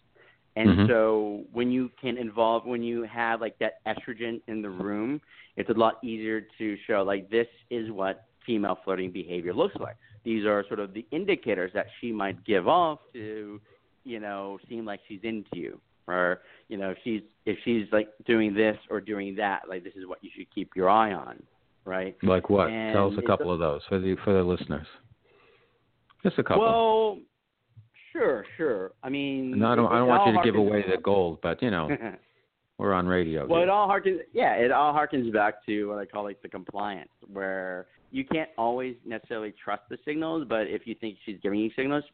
And Mhm. so when you can involve when you have like that estrogen in the room, it's a lot easier to show like this is what female flirting behavior looks like. These are sort of the indicators that she might give off to, you know, seem like she's into you. Or, you know, if she's if she's like doing this or doing that, like this is what you should keep your eye on. Right? Like what? and Tell us a couple of those for the for the listeners. Just a couple. Well sure, sure. I mean no, I don't. I don't want you to give away the gold, but you know, we're on radio. Well, here. it all harkens. Yeah, it all harkens back to what I call like the compliance, where you can't always necessarily trust the signals, but if you think she's giving you signals,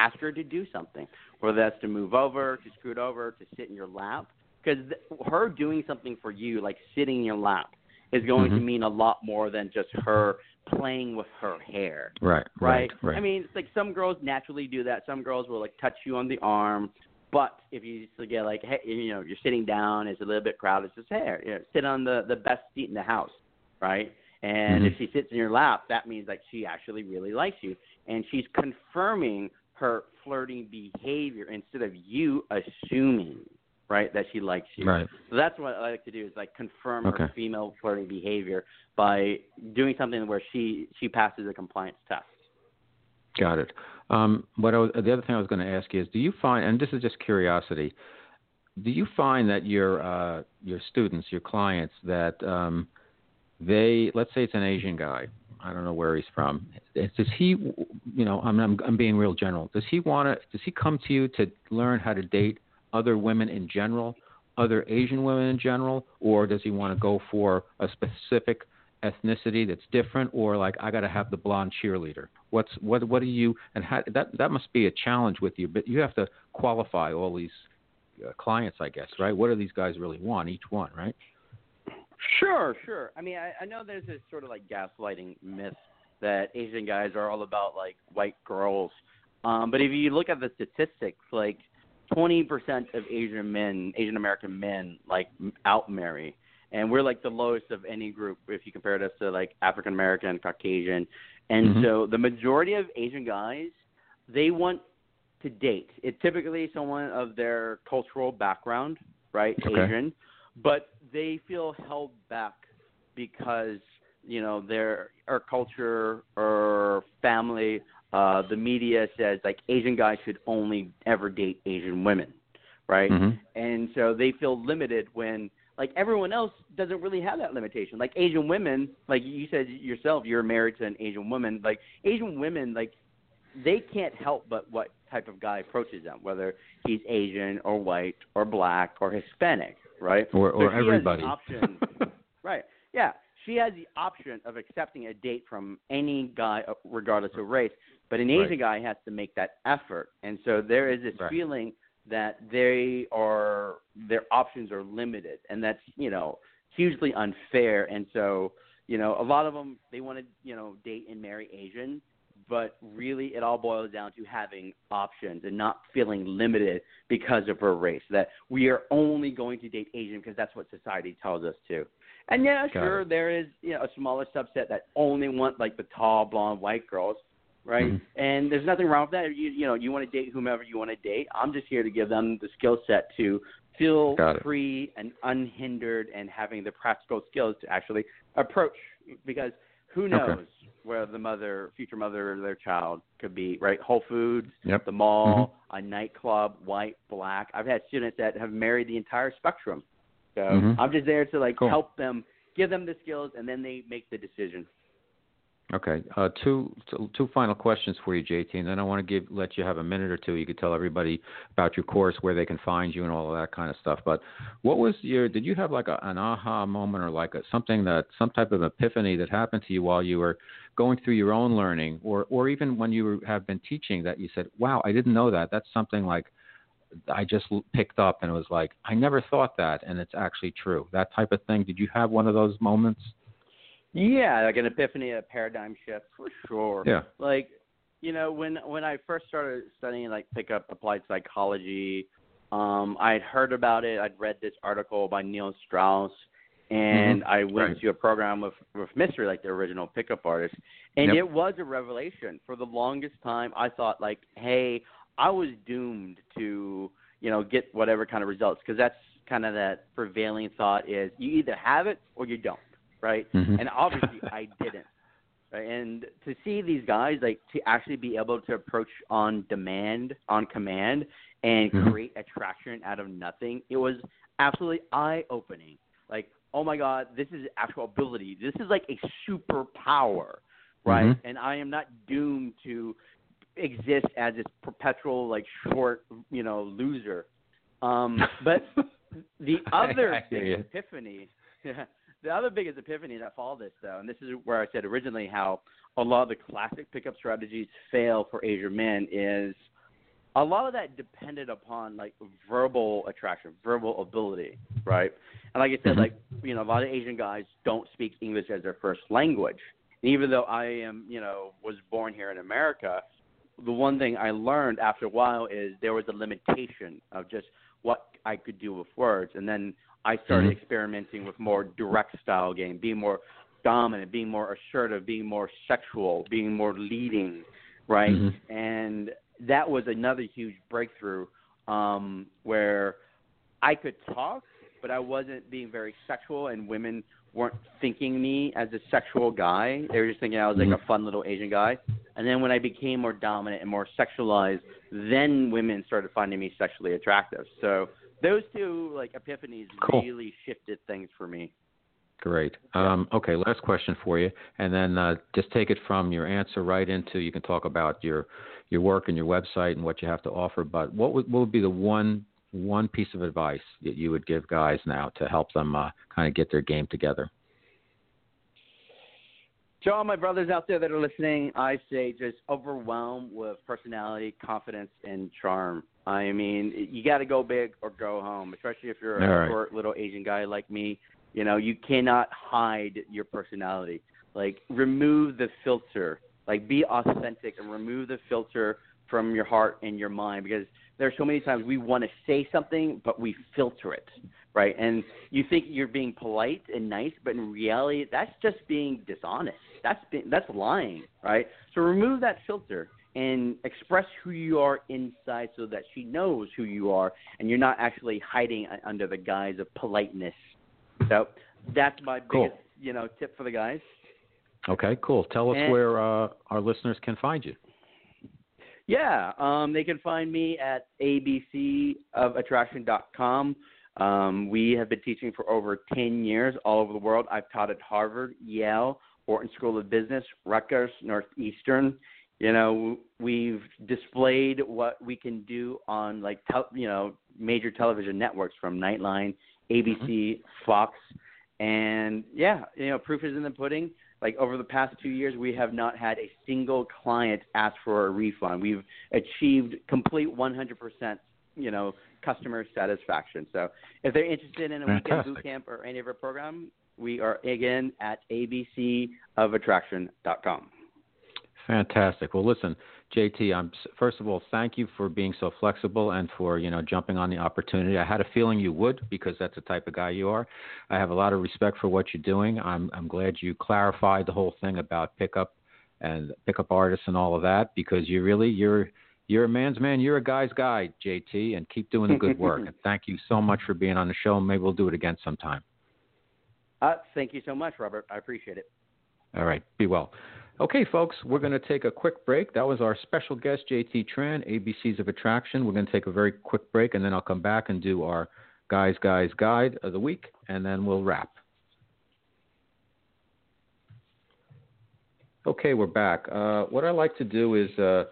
ask her to do something, whether that's to move over, to scoot over, to sit in your lap, because th- her doing something for you, like sitting in your lap, is going to Mhm. mean a lot more than just her playing with her hair right, right? right. I mean, it's like some girls naturally do that. Some girls will like touch you on the arm. But if you just get like, hey, you know, you're sitting down, it's a little bit crowded. It's just, hey, you know, sit on the the best seat in the house, right? And Mhm. if she sits in your lap, that means like she actually really likes you, and she's confirming her flirting behavior instead of you assuming, right, that she likes you. right. So that's what I like to do is like confirm Okay. her female flirting behavior by doing something where she she passes a compliance test. Got it. Um, what I was, the other thing I was going to ask you is, do you find, and this is just curiosity, do you find that your uh, your students, your clients, that um, they, let's say it's an Asian guy, I don't know where he's from, does he, you know, I'm I'm, I'm being real general. Does he want to? Does he come to you to learn how to date other women in general, other Asian women in general, or does he want to go for a specific ethnicity that's different, or like I got to have the blonde cheerleader? What's what what do you and how, that that must be a challenge with you, but you have to qualify all these uh, clients, I guess, right? What do these guys really want, each one, right? Sure, sure. I mean, I, I know there's this sort of like gaslighting myth that Asian guys are all about like white girls. Um, but if you look at the statistics, like 20% of Asian men, Asian American men, like out marry, and we're like the lowest of any group if you compare us to like African American, Caucasian, and mm-hmm. so the majority of Asian guys, they want to date. It's typically someone of their cultural background, right, okay. Asian, but they feel held back because you know their our culture or family uh the media says like asian guys should only ever date asian women right? Mm-hmm. and so they feel limited when like everyone else doesn't really have that limitation. Like asian women like you said yourself you're married to an asian woman. Like asian women like they can't help but what type of guy approaches them whether he's asian or white or black or hispanic right or or so everybody option right yeah she has the option of accepting a date from any guy, uh, regardless of race. But an Asian right. guy has to make that effort, and so there is this right. feeling that they are their options are limited, and that's you know hugely unfair. And so you know a lot of them they want to you know date and marry Asian, but really it all boils down to having options and not feeling limited because of her race. That we are only going to date Asian because that's what society tells us to. And yeah, Got sure, it. there is you know a smaller subset that only want like the tall blonde white girls, right? Mm-hmm. And there's nothing wrong with that. You you know you want to date whomever you want to date. I'm just here to give them the skill set to feel free and unhindered and having the practical skills to actually approach because who knows okay. where the mother, future mother of their child could be, right? Whole Foods, yep. the mall, mm-hmm. a nightclub, white, black. I've had students that have married the entire spectrum so mm-hmm. I'm just there to like cool. help them, give them the skills, and then they make the decision. Okay. Uh, two, two final questions for you, JT, and then I want to give let you have a minute or two. You could tell everybody about your course, where they can find you, and all of that kind of stuff. But what was your? Did you have like a, an aha moment or like a, something that some type of epiphany that happened to you while you were going through your own learning, or or even when you have been teaching that you said, "Wow, I didn't know that." That's something like I just picked up and it was like, I never thought that, and it's actually true. That type of thing. Did you have one of those moments? Yeah, like an epiphany, a paradigm shift for sure. Yeah. Like, you know, when when I first started studying like pick up applied psychology, um, I'd heard about it. I'd read this article by Neil Strauss, and mm-hmm. I went right. to a program with with Mystery, like the original pickup artist, and yep. it was a revelation. For the longest time, I thought like, hey, I was doomed to you know get whatever kind of results because that's kind of that prevailing thought is you either have it or you don't, right? Mm-hmm. And obviously I didn't. Right? And to see these guys like to actually be able to approach on demand, on command, and mm-hmm. create attraction out of nothing, it was absolutely eye opening. Like, oh my God, this is actual ability. This is like a superpower, right? Mm-hmm. And I am not doomed to exist as this perpetual like short you know loser um but the other I, I big you. epiphany the other biggest epiphany that followed this though and this is where i said originally how a lot of the classic pickup strategies fail for asian men is a lot of that depended upon like verbal attraction verbal ability right? And like i said mm-hmm. like you know a lot of asian guys don't speak english as their first language. And even though i am you know was born here in america the one thing I learned after a while is there was a limitation of just what I could do with words, and then I started mm-hmm. experimenting with more direct style game, being more dominant, being more assertive, being more sexual, being more leading, right? Mm-hmm. And that was another huge breakthrough um, where I could talk, but I wasn't being very sexual, and women weren't thinking me as a sexual guy. They were just thinking I was like mm-hmm. a fun little Asian guy. And then when I became more dominant and more sexualized, then women started finding me sexually attractive. So those two like epiphanies cool. really shifted things for me. Great. Um, okay, last question for you, and then uh, just take it from your answer right into you can talk about your your work and your website and what you have to offer. But what would, what would be the one one piece of advice that you would give guys now to help them uh, kind of get their game together? To all my brothers out there that are listening, I say just overwhelm with personality, confidence, and charm. I mean, you got to go big or go home, especially if you're a right. short little Asian guy like me. You know, you cannot hide your personality. Like, remove the filter. Like, be authentic and remove the filter from your heart and your mind because there are so many times we want to say something, but we filter it right? And you think you're being polite and nice, but in reality, that's just being dishonest. That's being, that's lying, right? So remove that filter and express who you are inside, so that she knows who you are, and you're not actually hiding under the guise of politeness. So that's my cool. biggest, you know, tip for the guys. Okay, cool. Tell us and, where uh, our listeners can find you. Yeah, um, they can find me at abcofattraction.com. Um, we have been teaching for over 10 years all over the world. I've taught at Harvard, Yale, Wharton School of Business, Rutgers, Northeastern. You know, we've displayed what we can do on like tel- you know major television networks from Nightline, ABC, mm-hmm. Fox, and yeah, you know, proof is in the pudding. Like over the past two years, we have not had a single client ask for a refund. We've achieved complete 100%, you know, customer satisfaction. So if they're interested in a Fantastic. weekend boot camp or any of our program, we are again at abcofattraction.com. Fantastic. Well, listen, JT, I'm first of all, thank you for being so flexible and for you know jumping on the opportunity. I had a feeling you would because that's the type of guy you are. I have a lot of respect for what you're doing. I'm I'm glad you clarified the whole thing about pickup and pickup artists and all of that because you really you're you're a man's man. You're a guy's guy, JT, and keep doing the good work. and thank you so much for being on the show. Maybe we'll do it again sometime. Uh, thank you so much, Robert. I appreciate it. All right. Be well. Okay, folks, we're going to take a quick break. That was our special guest, JT Tran, ABCs of Attraction. We're going to take a very quick break, and then I'll come back and do our Guys, Guys Guide of the week, and then we'll wrap. Okay, we're back. Uh, what I like to do is uh,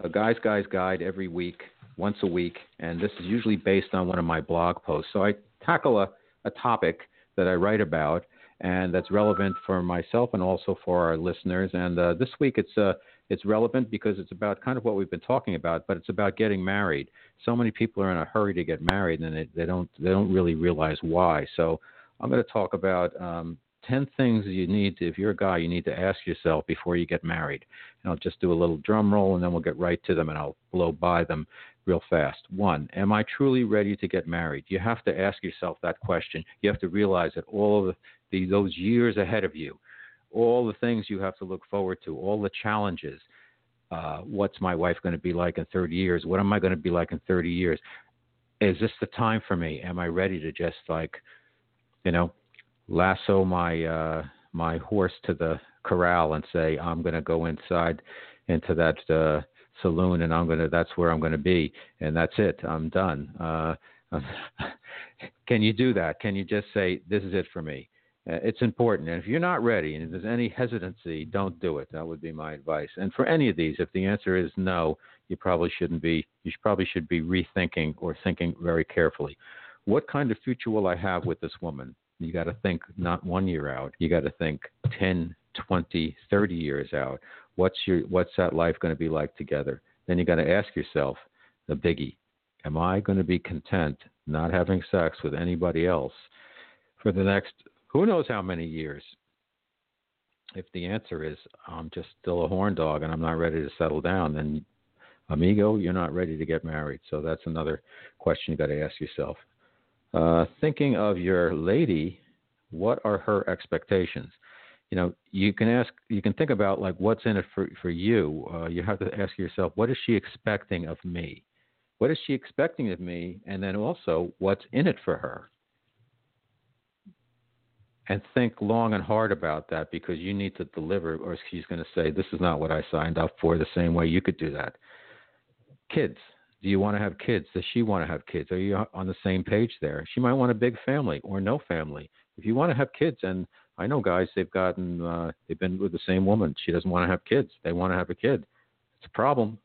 a Guys Guys Guide every week, once a week, and this is usually based on one of my blog posts. So I tackle a, a topic that I write about and that's relevant for myself and also for our listeners. And uh, this week it's uh, it's relevant because it's about kind of what we've been talking about, but it's about getting married. So many people are in a hurry to get married, and they, they don't they don't really realize why. So I'm going to talk about um, 10 things you need to, if you're a guy, you need to ask yourself before you get married. And I'll just do a little drum roll and then we'll get right to them and I'll blow by them real fast. One, am I truly ready to get married? You have to ask yourself that question. You have to realize that all of the, those years ahead of you, all the things you have to look forward to, all the challenges. Uh, what's my wife going to be like in 30 years? What am I going to be like in 30 years? Is this the time for me? Am I ready to just like, you know, lasso my uh, my horse to the corral and say I'm going to go inside into that uh, saloon and I'm going to that's where I'm going to be and that's it I'm done. Uh, can you do that? Can you just say this is it for me? Uh, it's important. And if you're not ready and if there's any hesitancy, don't do it. That would be my advice. And for any of these, if the answer is no, you probably shouldn't be. You probably should be rethinking or thinking very carefully. What kind of future will I have with this woman? You got to think not one year out. You got to think 10, 20, 30 years out. What's your what's that life going to be like together? Then you got to ask yourself the biggie. Am I going to be content not having sex with anybody else for the next who knows how many years? If the answer is I'm just still a horn dog and I'm not ready to settle down, then amigo, you're not ready to get married. So that's another question you got to ask yourself. Uh, thinking of your lady, what are her expectations? You know, you can ask, you can think about like what's in it for for you. Uh, you have to ask yourself, what is she expecting of me? What is she expecting of me? And then also, what's in it for her? And think long and hard about that because you need to deliver, or she's going to say, This is not what I signed up for, the same way you could do that. Kids, do you want to have kids? Does she want to have kids? Are you on the same page there? She might want a big family or no family. If you want to have kids, and I know guys, they've gotten, uh, they've been with the same woman. She doesn't want to have kids. They want to have a kid. It's a problem.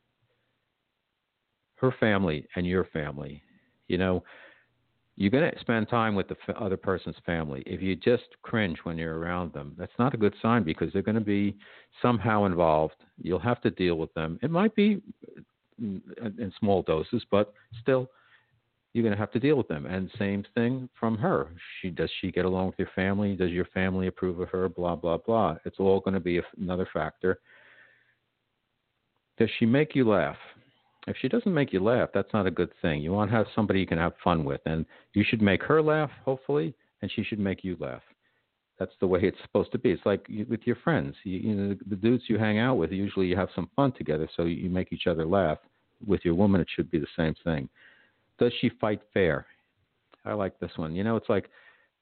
Her family and your family. You know, you're going to spend time with the f- other person's family. If you just cringe when you're around them, that's not a good sign because they're going to be somehow involved. You'll have to deal with them. It might be uh, in, in small doses, but still, you're going to have to deal with them. And same thing from her. She does she get along with your family? Does your family approve of her? Blah blah blah. It's all going to be another factor. Does she make you laugh? If she doesn't make you laugh, that's not a good thing. You want to have somebody you can have fun with, and you should make her laugh, hopefully, and she should make you laugh. That's the way it's supposed to be. It's like with your friends. You, you know, the, dudes you hang out with, usually you have some fun together, so you make each other laugh. With your woman, it should be the same thing. Does she fight fair? I like this one. You know, it's like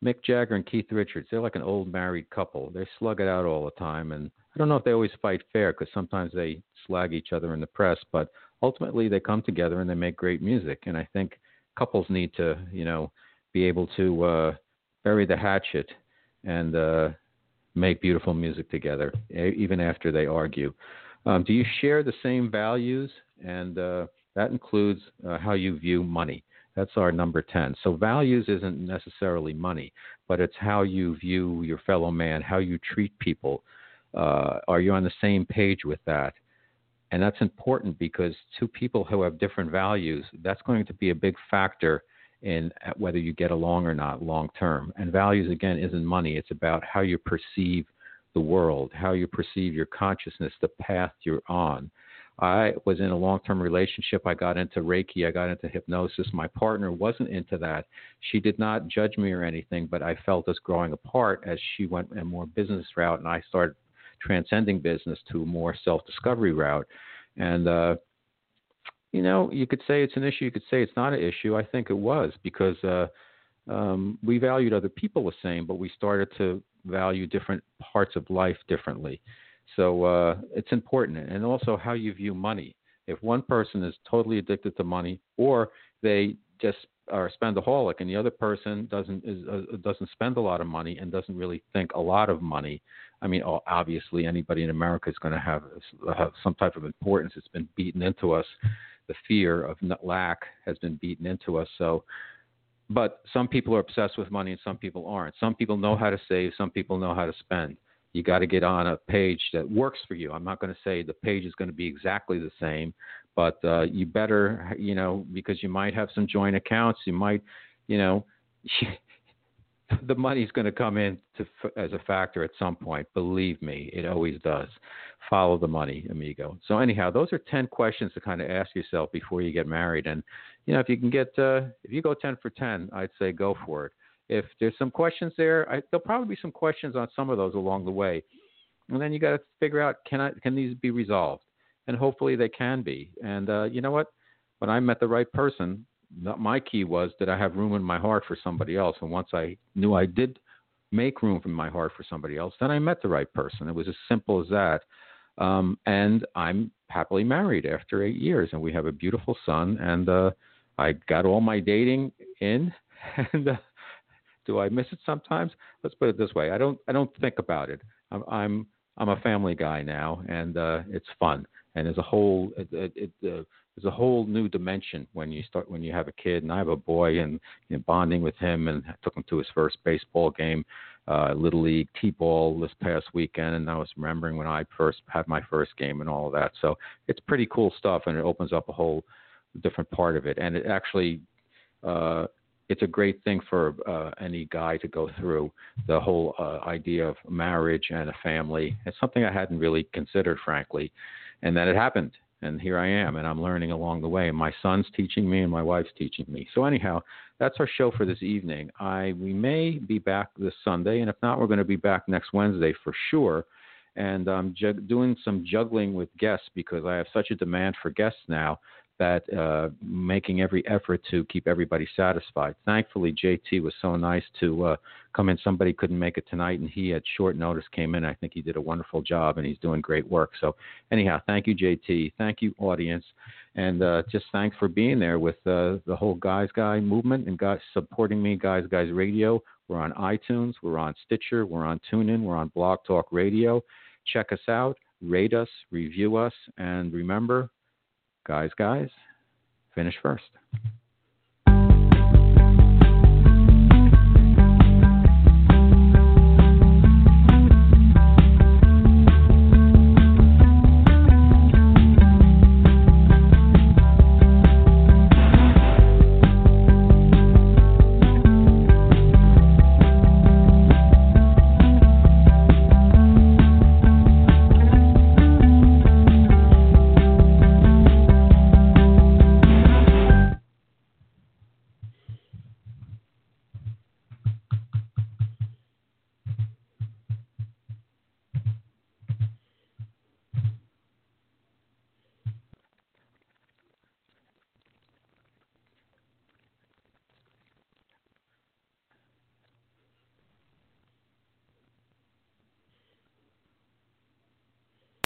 Mick Jagger and Keith Richards. They're like an old married couple. They slug it out all the time, and I don't know if they always fight fair because sometimes they slag each other in the press, but ultimately they come together and they make great music. And I think couples need to, you know, be able to uh, bury the hatchet and uh, make beautiful music together, even after they argue. Um, do you share the same values? And uh, that includes uh, how you view money. That's our number 10. So, values isn't necessarily money, but it's how you view your fellow man, how you treat people. Uh, are you on the same page with that? And that's important because two people who have different values, that's going to be a big factor in whether you get along or not long term. And values, again, isn't money, it's about how you perceive the world, how you perceive your consciousness, the path you're on. I was in a long term relationship. I got into Reiki. I got into hypnosis. My partner wasn't into that. She did not judge me or anything, but I felt us growing apart as she went a more business route and I started transcending business to a more self discovery route. And, uh, you know, you could say it's an issue. You could say it's not an issue. I think it was because uh, um, we valued other people the same, but we started to value different parts of life differently. So uh, it's important, and also how you view money. If one person is totally addicted to money, or they just are a spendaholic, and the other person doesn't is, uh, doesn't spend a lot of money and doesn't really think a lot of money. I mean, obviously, anybody in America is going to have, some type of importance. It's been beaten into us. The fear of lack has been beaten into us. So, but some people are obsessed with money and some people aren't. Some people know how to save. Some people know how to spend you got to get on a page that works for you. I'm not going to say the page is going to be exactly the same, but uh, you better, you know, because you might have some joint accounts. You might, you know, the money's going to come in to, as a factor at some point. Believe me, it always does. Follow the money, amigo. So anyhow, those are ten questions to kind of ask yourself before you get married. And you know, if you can get, uh, if you go ten for ten, I'd say go for it. If there's some questions there, I, there'll probably be some questions on some of those along the way, and then you got to figure out can I can these be resolved, and hopefully they can be. And uh, you know what? When I met the right person, my key was that I have room in my heart for somebody else. And once I knew I did make room in my heart for somebody else, then I met the right person. It was as simple as that. Um, and I'm happily married after eight years, and we have a beautiful son. And uh, I got all my dating in, and uh, do I miss it sometimes? Let's put it this way: I don't. I don't think about it. I'm. I'm, I'm a family guy now, and uh, it's fun. And there's a whole. It, it, it, uh, there's a whole new dimension when you start when you have a kid. And I have a boy, and you know, bonding with him, and I took him to his first baseball game, uh, little league t-ball this past weekend, and I was remembering when I first had my first game and all of that. So it's pretty cool stuff, and it opens up a whole different part of it. And it actually uh, it's a great thing for uh, any guy to go through the whole uh, idea of marriage and a family. It's something I hadn't really considered, frankly, and then it happened. And here I am, and I'm learning along the way. My son's teaching me, and my wife's teaching me. So anyhow, that's our show for this evening. I we may be back this Sunday, and if not, we're going to be back next Wednesday for sure. And I'm jug- doing some juggling with guests because I have such a demand for guests now that uh, making every effort to keep everybody satisfied. Thankfully, JT was so nice to uh, come in. Somebody couldn't make it tonight, and he at short notice came in. I think he did a wonderful job, and he's doing great work. So, anyhow, thank you, JT. Thank you, audience, and uh, just thanks for being there with uh, the whole Guys Guy movement and guys supporting me, Guys Guys Radio. We're on iTunes, we're on Stitcher, we're on TuneIn, we're on Blog Talk Radio. Check us out, rate us, review us, and remember, guys, guys, finish first.